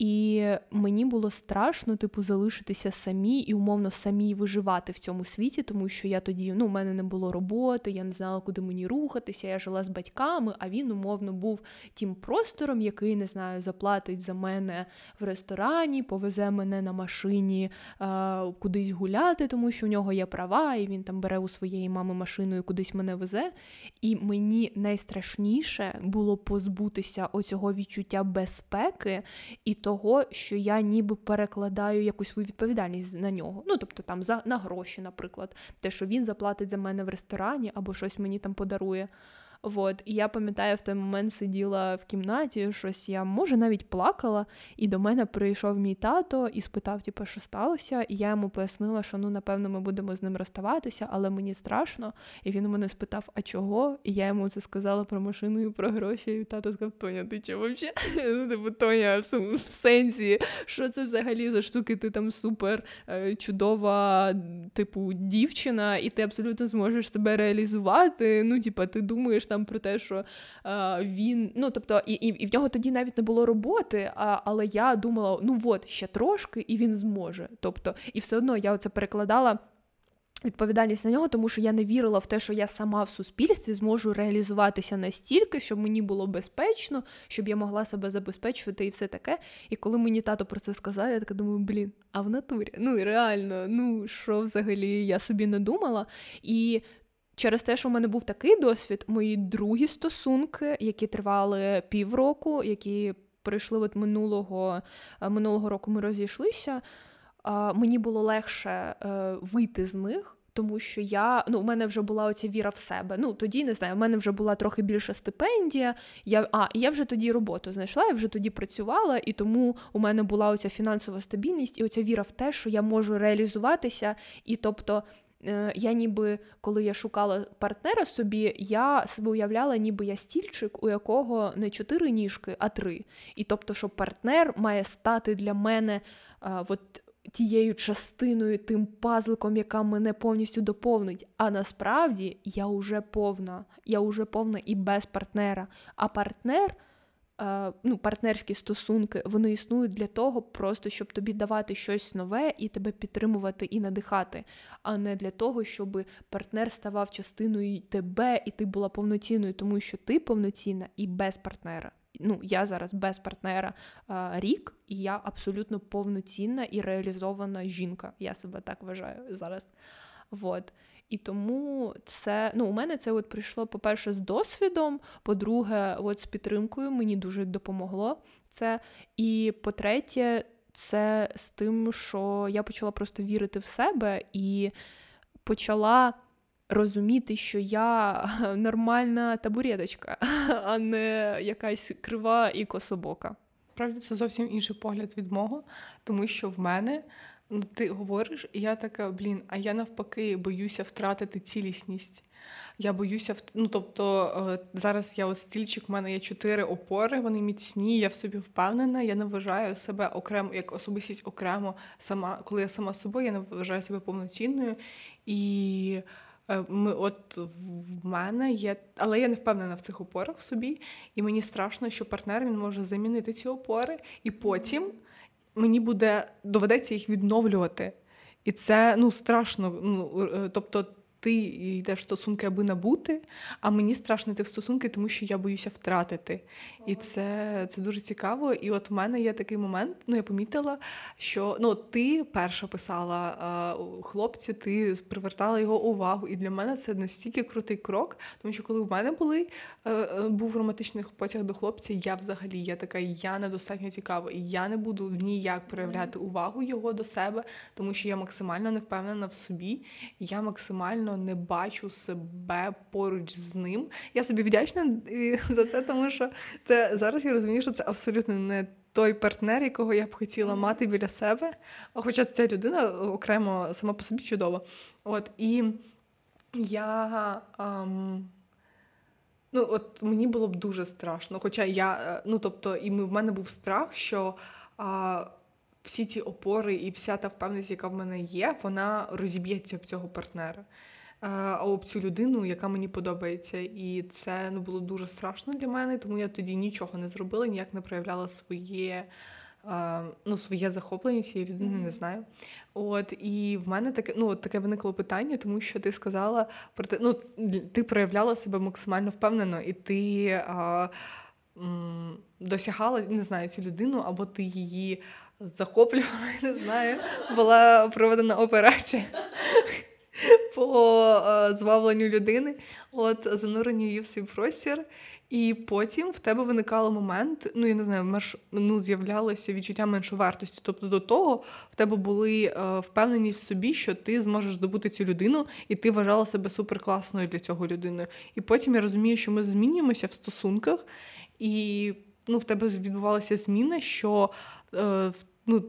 І мені було страшно, типу, залишитися самі і умовно самі виживати в цьому світі, тому що я тоді, ну, у мене не було роботи, я не знала, куди мені рухатися. Я жила з батьками, а він умовно був тим простором, який не знаю, заплатить за мене в ресторані, повезе мене на машині а, кудись гуляти, тому що у нього є права, і він там бере у своєї мами машину і кудись мене везе. І мені найстрашніше було позбутися оцього відчуття безпеки і то того, що я ніби перекладаю якусь свою відповідальність на нього. Ну, тобто там за на гроші, наприклад, те, що він заплатить за мене в ресторані або щось мені там подарує. Вот. І я пам'ятаю, в той момент сиділа в кімнаті, щось я може навіть плакала, і до мене прийшов мій тато і спитав, типу, що сталося. І я йому пояснила, що ну, напевно, ми будемо з ним розставатися, але мені страшно. І він у мене спитав, а чого? І я йому це сказала про машину і про гроші. І тато сказав, Тоня, ти чого взагалі? Ну, типу, Тоня, в сенсі, що це взагалі за штуки? Ти там супер е, чудова, типу, дівчина, і ти абсолютно зможеш себе реалізувати. Ну, типу, ти думаєш там про те, що а, він, ну тобто, і, і і, в нього тоді навіть не було роботи, а, але я думала, ну от ще трошки, і він зможе. Тобто, і все одно я оце перекладала. Відповідальність на нього, тому що я не вірила в те, що я сама в суспільстві зможу реалізуватися настільки, щоб мені було безпечно, щоб я могла себе забезпечувати і все таке. І коли мені тато про це сказав, я така думаю, блін, а в натурі? Ну реально, ну що взагалі я собі не думала. І Через те, що в мене був такий досвід, мої другі стосунки, які тривали півроку, які прийшли от минулого е, минулого року, ми розійшлися. Мені було легше е, вийти з них, тому що я ну, у мене вже була оця віра в себе. Ну тоді не знаю, у мене вже була трохи більша стипендія. Я а я вже тоді роботу знайшла, я вже тоді працювала, і тому у мене була оця фінансова стабільність і оця віра в те, що я можу реалізуватися. І тобто я ніби, коли я шукала партнера собі, я себе уявляла, ніби я стільчик, у якого не чотири ніжки, а три. І тобто, що партнер має стати для мене а, от тією частиною, тим пазликом, яка мене повністю доповнить. А насправді я вже повна, я вже повна і без партнера. А партнер ну, партнерські стосунки вони існують для того, просто щоб тобі давати щось нове і тебе підтримувати і надихати, а не для того, щоб партнер ставав частиною тебе, і ти була повноцінною, тому що ти повноцінна і без партнера. Ну, я зараз без партнера а, рік, і я абсолютно повноцінна і реалізована жінка. Я себе так вважаю зараз. Вот. І тому це ну, у мене це от прийшло, по-перше, з досвідом, по-друге, от з підтримкою мені дуже допомогло це. І по-третє, це з тим, що я почала просто вірити в себе і почала розуміти, що я нормальна табуреточка, а не якась крива і кособока. Справді це зовсім інший погляд від мого, тому що в мене ну, ти говориш, і я така, блін, а я навпаки боюся втратити цілісність. Я боюся ну тобто е, зараз я от стільчик, в мене є чотири опори, вони міцні, я в собі впевнена. Я не вважаю себе окремо як особистість окремо сама, коли я сама собою, я не вважаю себе повноцінною. І е, ми, от в мене є, але я не впевнена в цих опорах в собі, і мені страшно, що партнер він може замінити ці опори, і потім мені буде доведеться їх відновлювати. І це ну страшно. Ну е, тобто ти йдеш в стосунки, аби набути, а мені страшно йти в стосунки, тому що я боюся втратити. І це це дуже цікаво. І от в мене є такий момент, ну я помітила, що ну ти перша писала хлопцю, ти привертала його увагу. І для мене це настільки крутий крок, тому що коли в мене були е, е, був романтичний потяг до хлопця, я взагалі я така, я недостатньо цікава, і я не буду ніяк проявляти увагу його до себе, тому що я максимально не впевнена в собі, я максимально реально не бачу себе поруч з ним. Я собі вдячна за це, тому що це зараз я розумію, що це абсолютно не той партнер, якого я б хотіла мати біля себе. Хоча ця людина окремо сама по собі чудова. От і я. Ам... Ну, от мені було б дуже страшно. Хоча я, е, ну тобто, і в мене був страх, що а, всі ці опори і вся та впевненість, яка в мене є, вона розіб'ється об цього партнера об цю людину, яка мені подобається. І це ну, було дуже страшно для мене, тому я тоді нічого не зробила, ніяк не проявляла своє ну, своє захоплення цієї людини, mm-hmm. не знаю. От І в мене таке ну, таке виникло питання, тому що ти сказала про те, ну, ти проявляла себе максимально впевнено, і ти а, м, досягала не знаю, цю людину, або ти її захоплювала, не знаю, була проведена операція по е, звабленню людини, от зануренню її в свій простір. І потім в тебе виникало момент, ну я не знаю, мерш, ну, з'являлося відчуття меншовартості. Тобто до того в тебе були е, впевнені в собі, що ти зможеш здобути цю людину, і ти вважала себе суперкласною для цього людини. І потім я розумію, що ми змінюємося в стосунках, і ну, в тебе відбувалася зміна, що е, ну,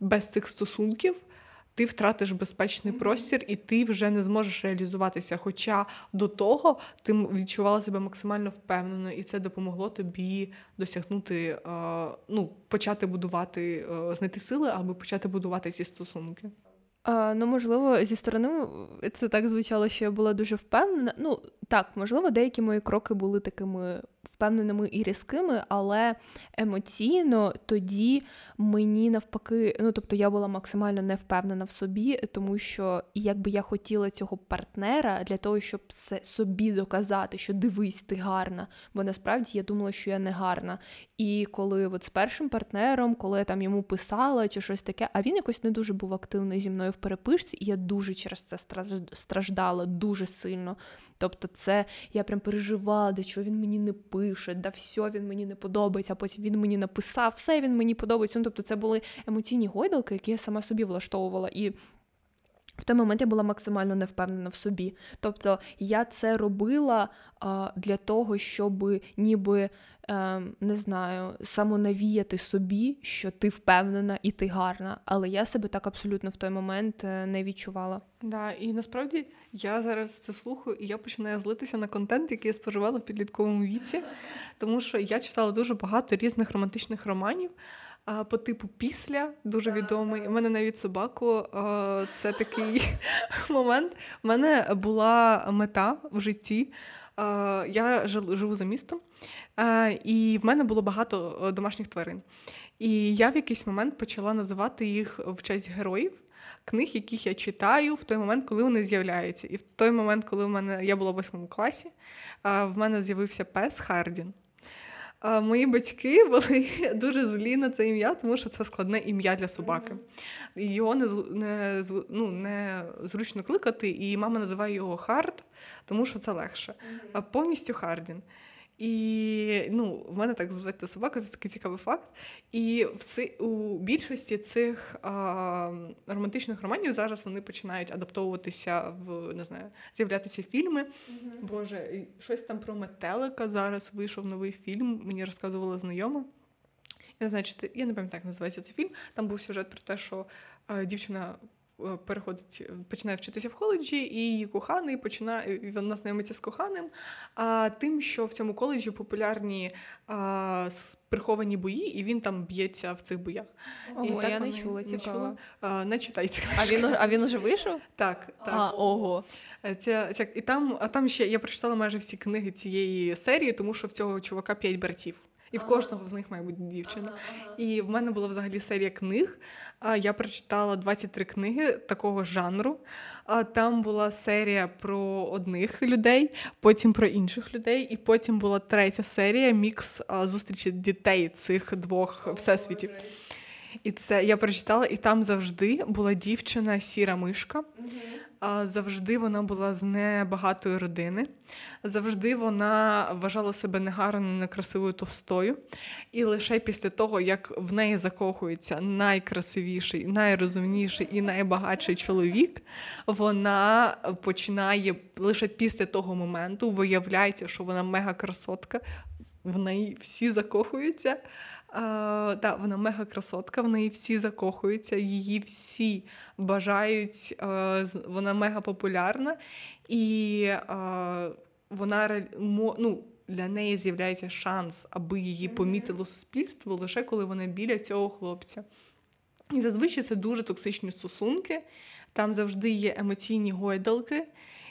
без цих стосунків ти втратиш безпечний простір, і ти вже не зможеш реалізуватися. Хоча до того ти відчувала себе максимально впевнено, і це допомогло тобі досягнути, е, ну, почати будувати, е, знайти сили, аби почати будувати ці стосунки. Ну, можливо, зі сторони це так звучало, що я була дуже впевнена. Ну, так, можливо, деякі мої кроки були такими впевненими і різкими, але емоційно тоді мені навпаки, ну тобто я була максимально не впевнена в собі, тому що якби я хотіла цього партнера для того, щоб собі доказати, що дивись, ти гарна. Бо насправді я думала, що я не гарна. І коли от з першим партнером, коли я там йому писала чи щось таке, а він якось не дуже був активний зі мною в переписці, і я дуже через це страждала дуже сильно. Тобто, це я прям переживала, де чого він мені не пише, да все він мені не подобається, а потім він мені написав, все він мені подобається. Ну, Тобто, це були емоційні гойдалки, які я сама собі влаштовувала. І в той момент я була максимально невпевнена в собі. Тобто я це робила а, для того, щоб ніби е, не знаю, самонавіяти собі, що ти впевнена і ти гарна. Але я себе так абсолютно в той момент е, не відчувала. Да, і насправді я зараз це слухаю, і я починаю злитися на контент, який я споживала в підлітковому віці, тому що я читала дуже багато різних романтичних романів. А по типу після дуже відомий. У мене навіть собаку це такий момент. У мене була мета в житті. Я живу за містом, і в мене було багато е, домашніх тварин. І я в якийсь момент почала називати їх в честь героїв. Книг, яких я читаю в той момент, коли вони з'являються. І в той момент, коли в мене я була в восьмому класі, в мене з'явився пес Хардін. Мої батьки були дуже злі на це ім'я, тому що це складне ім'я для собаки. Його не не, ну, не зручно кликати, і мама називає його Хард, тому що це легше. Повністю Хардін. І ну, в мене так звати собака, це такий цікавий факт. І в ци, у більшості цих а, романтичних романів зараз вони починають адаптовуватися в не знаю, з'являтися фільми. Mm-hmm. Боже, щось там про метелика зараз вийшов новий фільм. Мені розказувала знайома. Я не знаю, чи ти я не пам'ятаю, як називається цей фільм. Там був сюжет про те, що а, дівчина переходить, починає вчитися в коледжі, і її коханий починає вона знайомиться з коханим. А тим, що в цьому коледжі популярні а, приховані бої, і він там б'ється в цих боях. Ого, і так я не чула, цікаво. А, не читайте. А він а він уже вийшов? Так, так. А, ого. Е, ця, ця, І там, а там ще я прочитала майже всі книги цієї серії, тому що в цього чувака п'ять братів. І в кожного з них має бути дівчина. І в мене була взагалі серія книг. Я прочитала 23 книги такого жанру. Там була серія про одних людей, потім про інших людей, і потім була третя серія мікс зустрічі дітей цих двох всесвітів. І це я прочитала, і там завжди була дівчина сіра мишка. Завжди вона була з небагатої родини, завжди вона вважала себе негарною, некрасивою товстою. І лише після того, як в неї закохується найкрасивіший, найрозумніший і найбагатший чоловік, вона починає лише після того моменту виявляється, що вона мега красотка, в неї всі закохуються. А, да, Вона мега красотка, в неї всі закохуються, її всі бажають, вона мега популярна, і вона ну, для неї з'являється шанс, аби її помітило суспільство лише коли вона біля цього хлопця. І зазвичай це дуже токсичні стосунки, там завжди є емоційні гойдалки,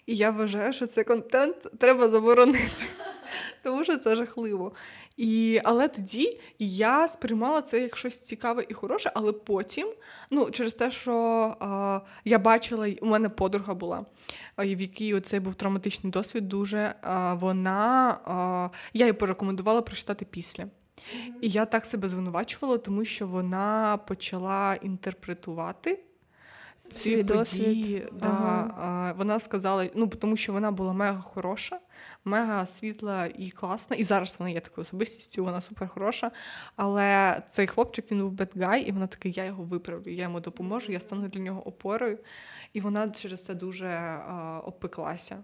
і я вважаю, що цей контент треба заборонити, тому що це жахливо. І, Але тоді я сприймала це як щось цікаве і хороше, але потім, ну, через те, що а, я бачила, у мене подруга була, в якій оцей був травматичний досвід, дуже а, вона а, я їй порекомендувала прочитати після. І я так себе звинувачувала, тому що вона почала інтерпретувати ці події. Да, ага. Вона сказала, ну тому що вона була мега хороша мега світла і класна. І зараз вона є такою особистістю, вона супер хороша. Але цей хлопчик він був бедгай, і вона така, я його виправлю, я йому допоможу, я стану для нього опорою. І вона через це дуже а, обпеклася.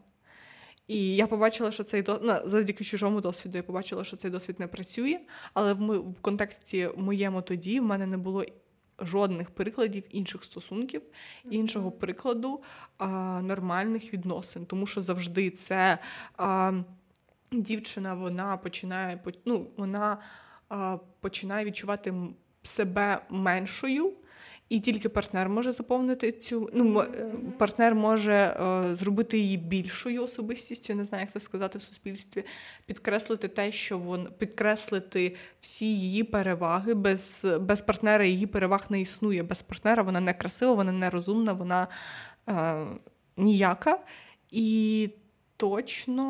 І я побачила, що цей досвід, ну, завдяки чужому досвіду, я побачила, що цей досвід не працює. Але в, в контексті моєму тоді в мене не було жодних прикладів інших стосунків, іншого прикладу а, нормальних відносин. Тому що завжди це а, дівчина вона починає ну, вона а, починає відчувати себе меншою. І тільки партнер може заповнити цю. Ну, е, партнер може е, зробити її більшою особистістю. не знаю, як це сказати в суспільстві, підкреслити те, що вон підкреслити всі її переваги. Без без партнера її переваг не існує. Без партнера вона не красива, вона не розумна, вона е, ніяка. І точно,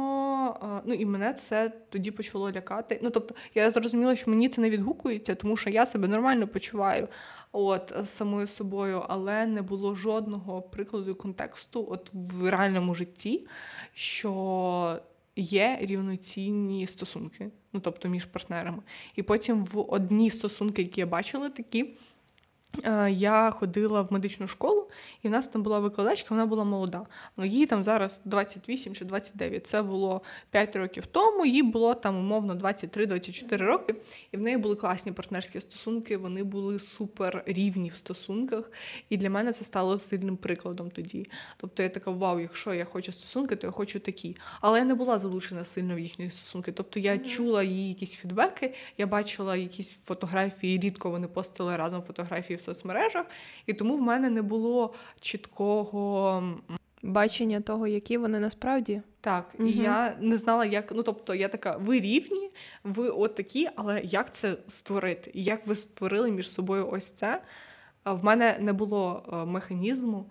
е, ну і мене це тоді почало лякати. Ну тобто, я зрозуміла, що мені це не відгукується, тому що я себе нормально почуваю от з самою собою, але не було жодного прикладу контексту, от в реальному житті, що є рівноцінні стосунки, ну тобто між партнерами. І потім в одні стосунки, які я бачила, такі. Е, я ходила в медичну школу, і в нас там була викладачка, вона була молода. Їй там зараз 28 чи 29. Це було 5 років тому, їй було там умовно 23-24 роки, і в неї були класні партнерські стосунки, вони були супер рівні в стосунках. І для мене це стало сильним прикладом тоді. Тобто я така, вау, якщо я хочу стосунки, то я хочу такі. Але я не була залучена сильно в їхні стосунки. Тобто я mm-hmm. чула її якісь фідбеки, я бачила якісь фотографії, рідко вони постили разом фотографії в соцмережах, і тому в мене не було чіткого бачення того, які вони насправді. Так, угу. і я не знала, як. Ну тобто, я така, ви рівні, ви от такі, але як це створити? Як ви створили між собою ось це? В мене не було е, механізму.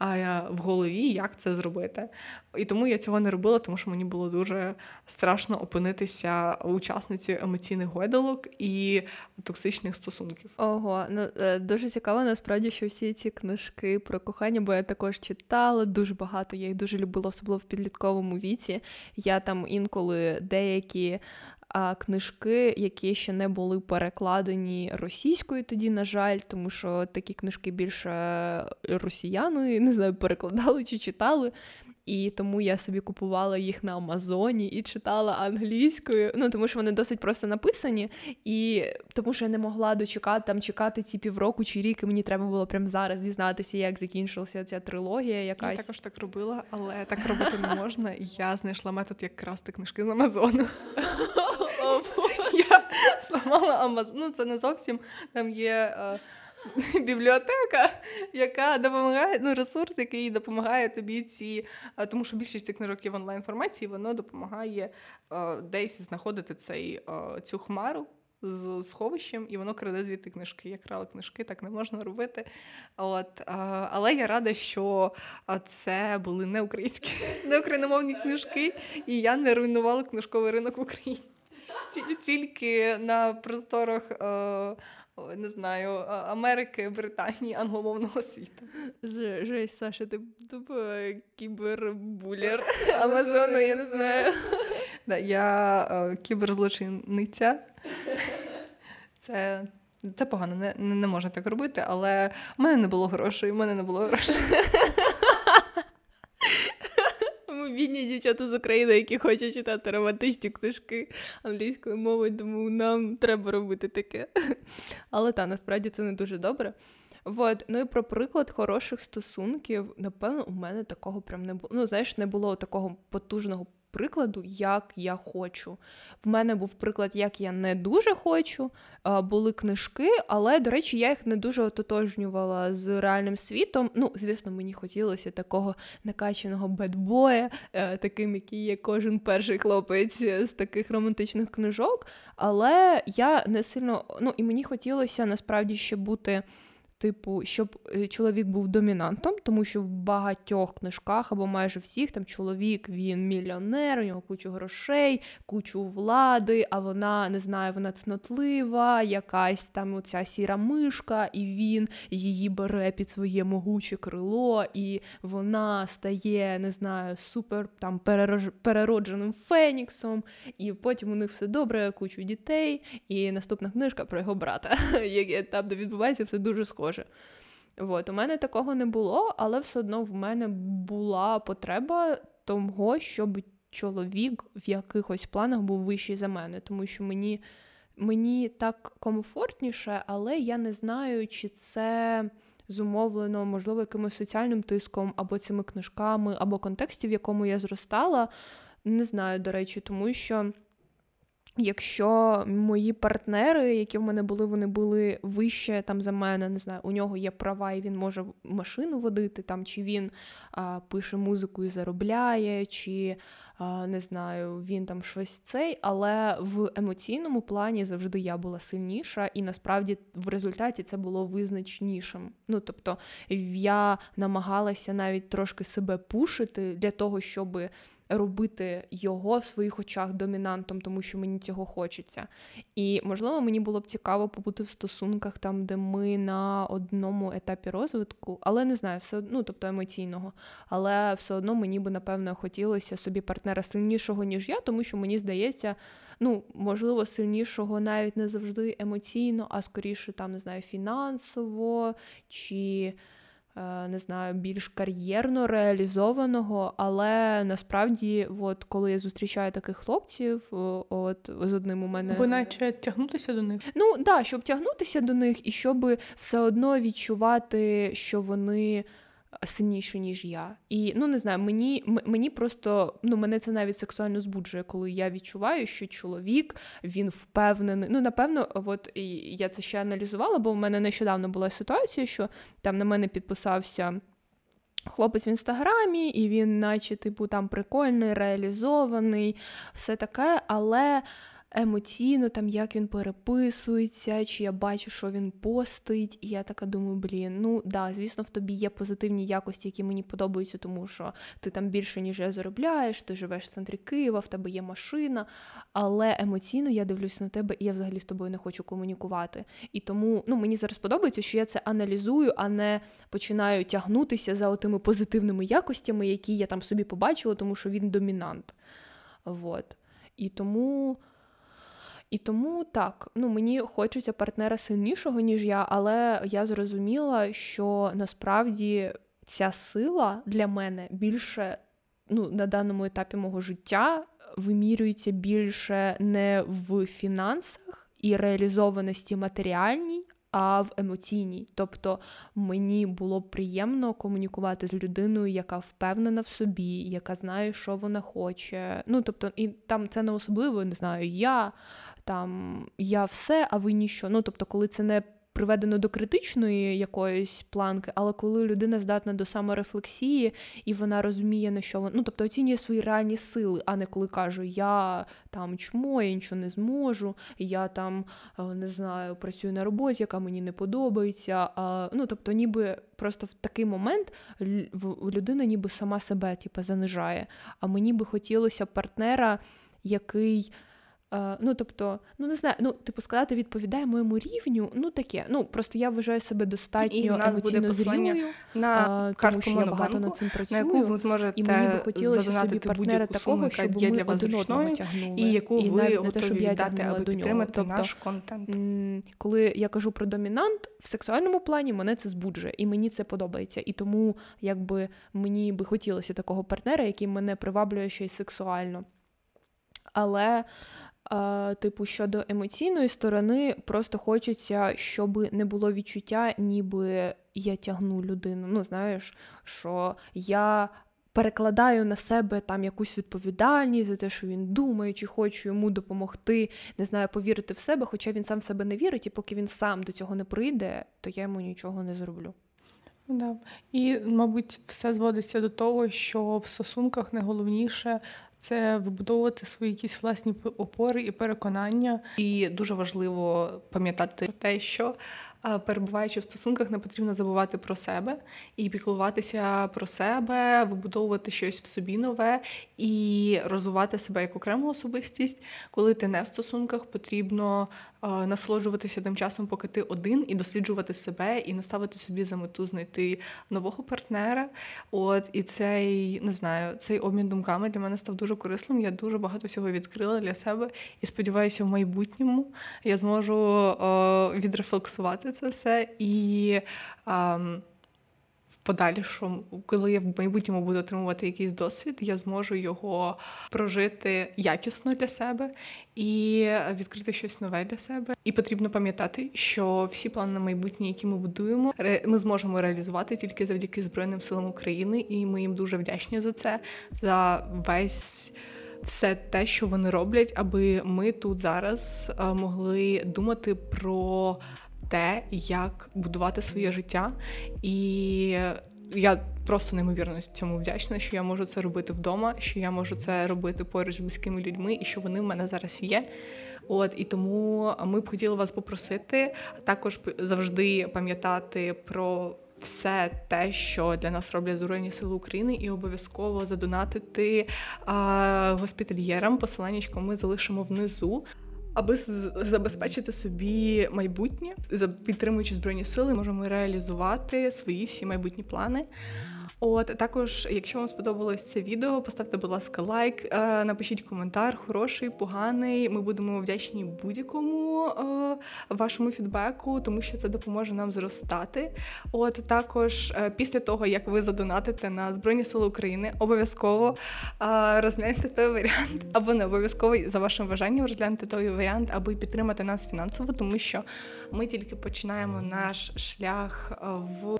В голові, як це зробити. І тому я цього не робила, тому що мені було дуже страшно опинитися учасницею емоційних гойдалок і токсичних стосунків. Ого, ну е, дуже цікаво, насправді, що всі ці книжки про кохання, бо я також читала дуже багато. Я їх дуже любила, особливо в підлітковому віці. Я там інколи деякі а книжки, які ще не були перекладені російською, тоді, на жаль, тому що такі книжки більше росіяни не знаю, перекладали чи читали. І тому я собі купувала їх на Амазоні і читала англійською. Ну тому що вони досить просто написані, і тому що я не могла дочекати там чекати ці півроку чи рік, і мені треба було прямо зараз дізнатися, як закінчилася ця трилогія. Якась Я також так робила, але так робити не можна. Я знайшла метод, як красти книжки з Амазону. Я зламала Амазон. Ну це не зовсім там є. Е, бібліотека, яка допомагає, ну, ресурс, який допомагає тобі ці, тому що більшість цих книжок є в онлайн форматі, воно допомагає е, десь знаходити цей, е, цю хмару. З сховищем, і воно краде звідти книжки. Я крала книжки, так не можна робити. От, а, Але я рада, що це були не українські, не україномовні книжки, і я не руйнувала книжковий ринок в Україні. Тільки на просторах е, не знаю, Америки, Британії, англомовного світу. Жесть, Саша, ти тупо кібербулер Амазону, я не знаю. Да, Я е, кіберзлочинниця. Це це погано, не, не можна так робити, але в мене не було грошей, в мене не було грошей бідні дівчата з України, які хочуть читати романтичні книжки англійською мовою, тому нам треба робити таке. Але та насправді це не дуже добре. От. Ну і про приклад хороших стосунків, напевно, у мене такого прям не було. Ну, знаєш, не було такого потужного прикладу, як я хочу. В мене був приклад, як я не дуже хочу. Були книжки, але, до речі, я їх не дуже ототожнювала з реальним світом. Ну, звісно, мені хотілося такого накачаного бедбоя, е, таким, який є кожен перший хлопець з таких романтичних книжок. Але я не сильно ну і мені хотілося насправді ще бути. Типу, щоб е, чоловік був домінантом, тому що в багатьох книжках або майже всіх там чоловік він мільйонер, у нього кучу грошей, кучу влади, а вона не знаю, вона цнотлива, якась там оця сіра мишка, і він її бере під своє могуче крило, і вона стає, не знаю, супер там переродженим феніксом, і потім у них все добре, кучу дітей. І наступна книжка про його брата, там, де відбувається все дуже схоже схоже. От, у мене такого не було, але все одно в мене була потреба того, щоб чоловік в якихось планах був вищий за мене, тому що мені мені так комфортніше, але я не знаю, чи це зумовлено, можливо, якимось соціальним тиском, або цими книжками, або контексті, в якому я зростала. Не знаю, до речі, тому що. Якщо мої партнери, які в мене були, вони були вище там за мене, не знаю, у нього є права, і він може машину водити, там, чи він а, пише музику і заробляє, чи а, не знаю, він там щось цей, але в емоційному плані завжди я була сильніша, і насправді в результаті це було визначнішим. Ну тобто я намагалася навіть трошки себе пушити для того, щоби робити його в своїх очах домінантом, тому що мені цього хочеться. І, можливо, мені було б цікаво побути в стосунках там, де ми на одному етапі розвитку, але не знаю, все одно, ну, тобто емоційного. Але все одно мені би, напевно, хотілося собі партнера сильнішого, ніж я, тому що мені здається. Ну, можливо, сильнішого навіть не завжди емоційно, а скоріше там не знаю, фінансово чи не знаю, більш кар'єрно реалізованого, але насправді, от коли я зустрічаю таких хлопців, от з одним у мене Бо наче тягнутися до них. Ну так, да, щоб тягнутися до них, і щоб все одно відчувати, що вони сильніше, ніж я. І ну не знаю, мені мені просто ну мене це навіть сексуально збуджує, коли я відчуваю, що чоловік він впевнений. Ну, напевно, от я це ще аналізувала, бо в мене нещодавно була ситуація, що там на мене підписався. Хлопець в інстаграмі, і він, наче, типу, там прикольний, реалізований, все таке, але емоційно, там як він переписується, чи я бачу, що він постить. І я така думаю, блін, ну да, звісно, в тобі є позитивні якості, які мені подобаються, тому що ти там більше, ніж я заробляєш, ти живеш в центрі Києва, в тебе є машина. Але емоційно я дивлюся на тебе, і я взагалі з тобою не хочу комунікувати. І тому ну, мені зараз подобається, що я це аналізую, а не починаю тягнутися за отими позитивними якостями, які я там собі побачила, тому що він домінант. Вот. І тому. І тому так, ну мені хочеться партнера сильнішого, ніж я, але я зрозуміла, що насправді ця сила для мене більше ну, на даному етапі мого життя вимірюється більше не в фінансах і реалізованості матеріальній, а в емоційній. Тобто мені було приємно комунікувати з людиною, яка впевнена в собі, яка знає, що вона хоче. Ну тобто, і там це не особливо, не знаю, я там я все, а ви ніщо. Ну тобто, коли це не приведено до критичної якоїсь планки, але коли людина здатна до саморефлексії і вона розуміє, на що вона ну, тобто оцінює свої реальні сили, а не коли каже, я там чмо, я нічого не зможу, я там е, не знаю, працюю на роботі, яка мені не подобається. А, Ну тобто, ніби просто в такий момент людина ніби сама себе типу, занижає. А мені би хотілося партнера, який. Uh, ну, тобто, ну не знаю, ну, типу, сказати, відповідає моєму рівню, ну таке. Ну, просто я вважаю себе достатньо і в нас буде зрілою, на uh, тому що я багато над цим працюю, на яку ви зможете і мені би хотілося собі партнера такого, щоб ми для вас один одного тягнули. І яку і ви готові те, щоб я віддати, аби підтримати тобто, наш контент. Коли я кажу про домінант, в сексуальному плані мене це збуджує, і мені це подобається. І тому, якби мені би хотілося такого партнера, який мене приваблює ще й сексуально. Але Типу, щодо емоційної сторони, просто хочеться, щоб не було відчуття, ніби я тягну людину. Ну, знаєш, що я. Перекладаю на себе там якусь відповідальність за те, що він думає, чи хочу йому допомогти, не знаю, повірити в себе, хоча він сам в себе не вірить, і поки він сам до цього не прийде, то я йому нічого не зроблю. Да. І, мабуть, все зводиться до того, що в стосунках найголовніше це вибудовувати свої якісь власні опори і переконання. І дуже важливо пам'ятати про те, що перебуваючи в стосунках, не потрібно забувати про себе і піклуватися про себе, вибудовувати щось в собі нове і розвивати себе як окрему особистість. Коли ти не в стосунках, потрібно насолоджуватися тим часом, поки ти один, і досліджувати себе, і наставити собі за мету знайти нового партнера. От і цей не знаю, цей обмін думками для мене став дуже корисним. Я дуже багато всього відкрила для себе і сподіваюся, в майбутньому я зможу о, відрефлексувати це все і. В подальшому, коли я в майбутньому буду отримувати якийсь досвід, я зможу його прожити якісно для себе і відкрити щось нове для себе. І потрібно пам'ятати, що всі плани на майбутнє, які ми будуємо, ми зможемо реалізувати тільки завдяки Збройним силам України, і ми їм дуже вдячні за це, за весь. Все те, що вони роблять, аби ми тут зараз могли думати про те, як будувати своє життя. І я просто неймовірно цьому вдячна, що я можу це робити вдома, що я можу це робити поруч з близькими людьми, і що вони в мене зараз є. От і тому ми б хотіли вас попросити також завжди пам'ятати про все те, що для нас роблять Збройні Сили України, і обов'язково задонатити а, госпітальєрам. Посиланнячко ми залишимо внизу аби забезпечити собі майбутнє, підтримуючи збройні сили, можемо реалізувати свої всі майбутні плани. От також, якщо вам сподобалось це відео, поставте, будь ласка, лайк, е, напишіть коментар, хороший, поганий. Ми будемо вдячні будь-якому е, вашому фідбеку, тому що це допоможе нам зростати. От також е, після того, як ви задонатите на Збройні Сили України, обов'язково розгляньте той варіант, або не обов'язково за вашим бажанням розгляньте той варіант, аби підтримати нас фінансово, тому що ми тільки починаємо наш шлях в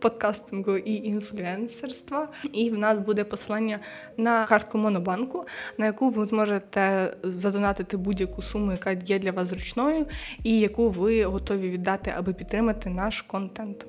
подкастингу і інфлюенсингу інфлюенсерства. І в нас буде посилання на картку Монобанку, на яку ви зможете задонатити будь-яку суму, яка є для вас зручною, і яку ви готові віддати, аби підтримати наш контент.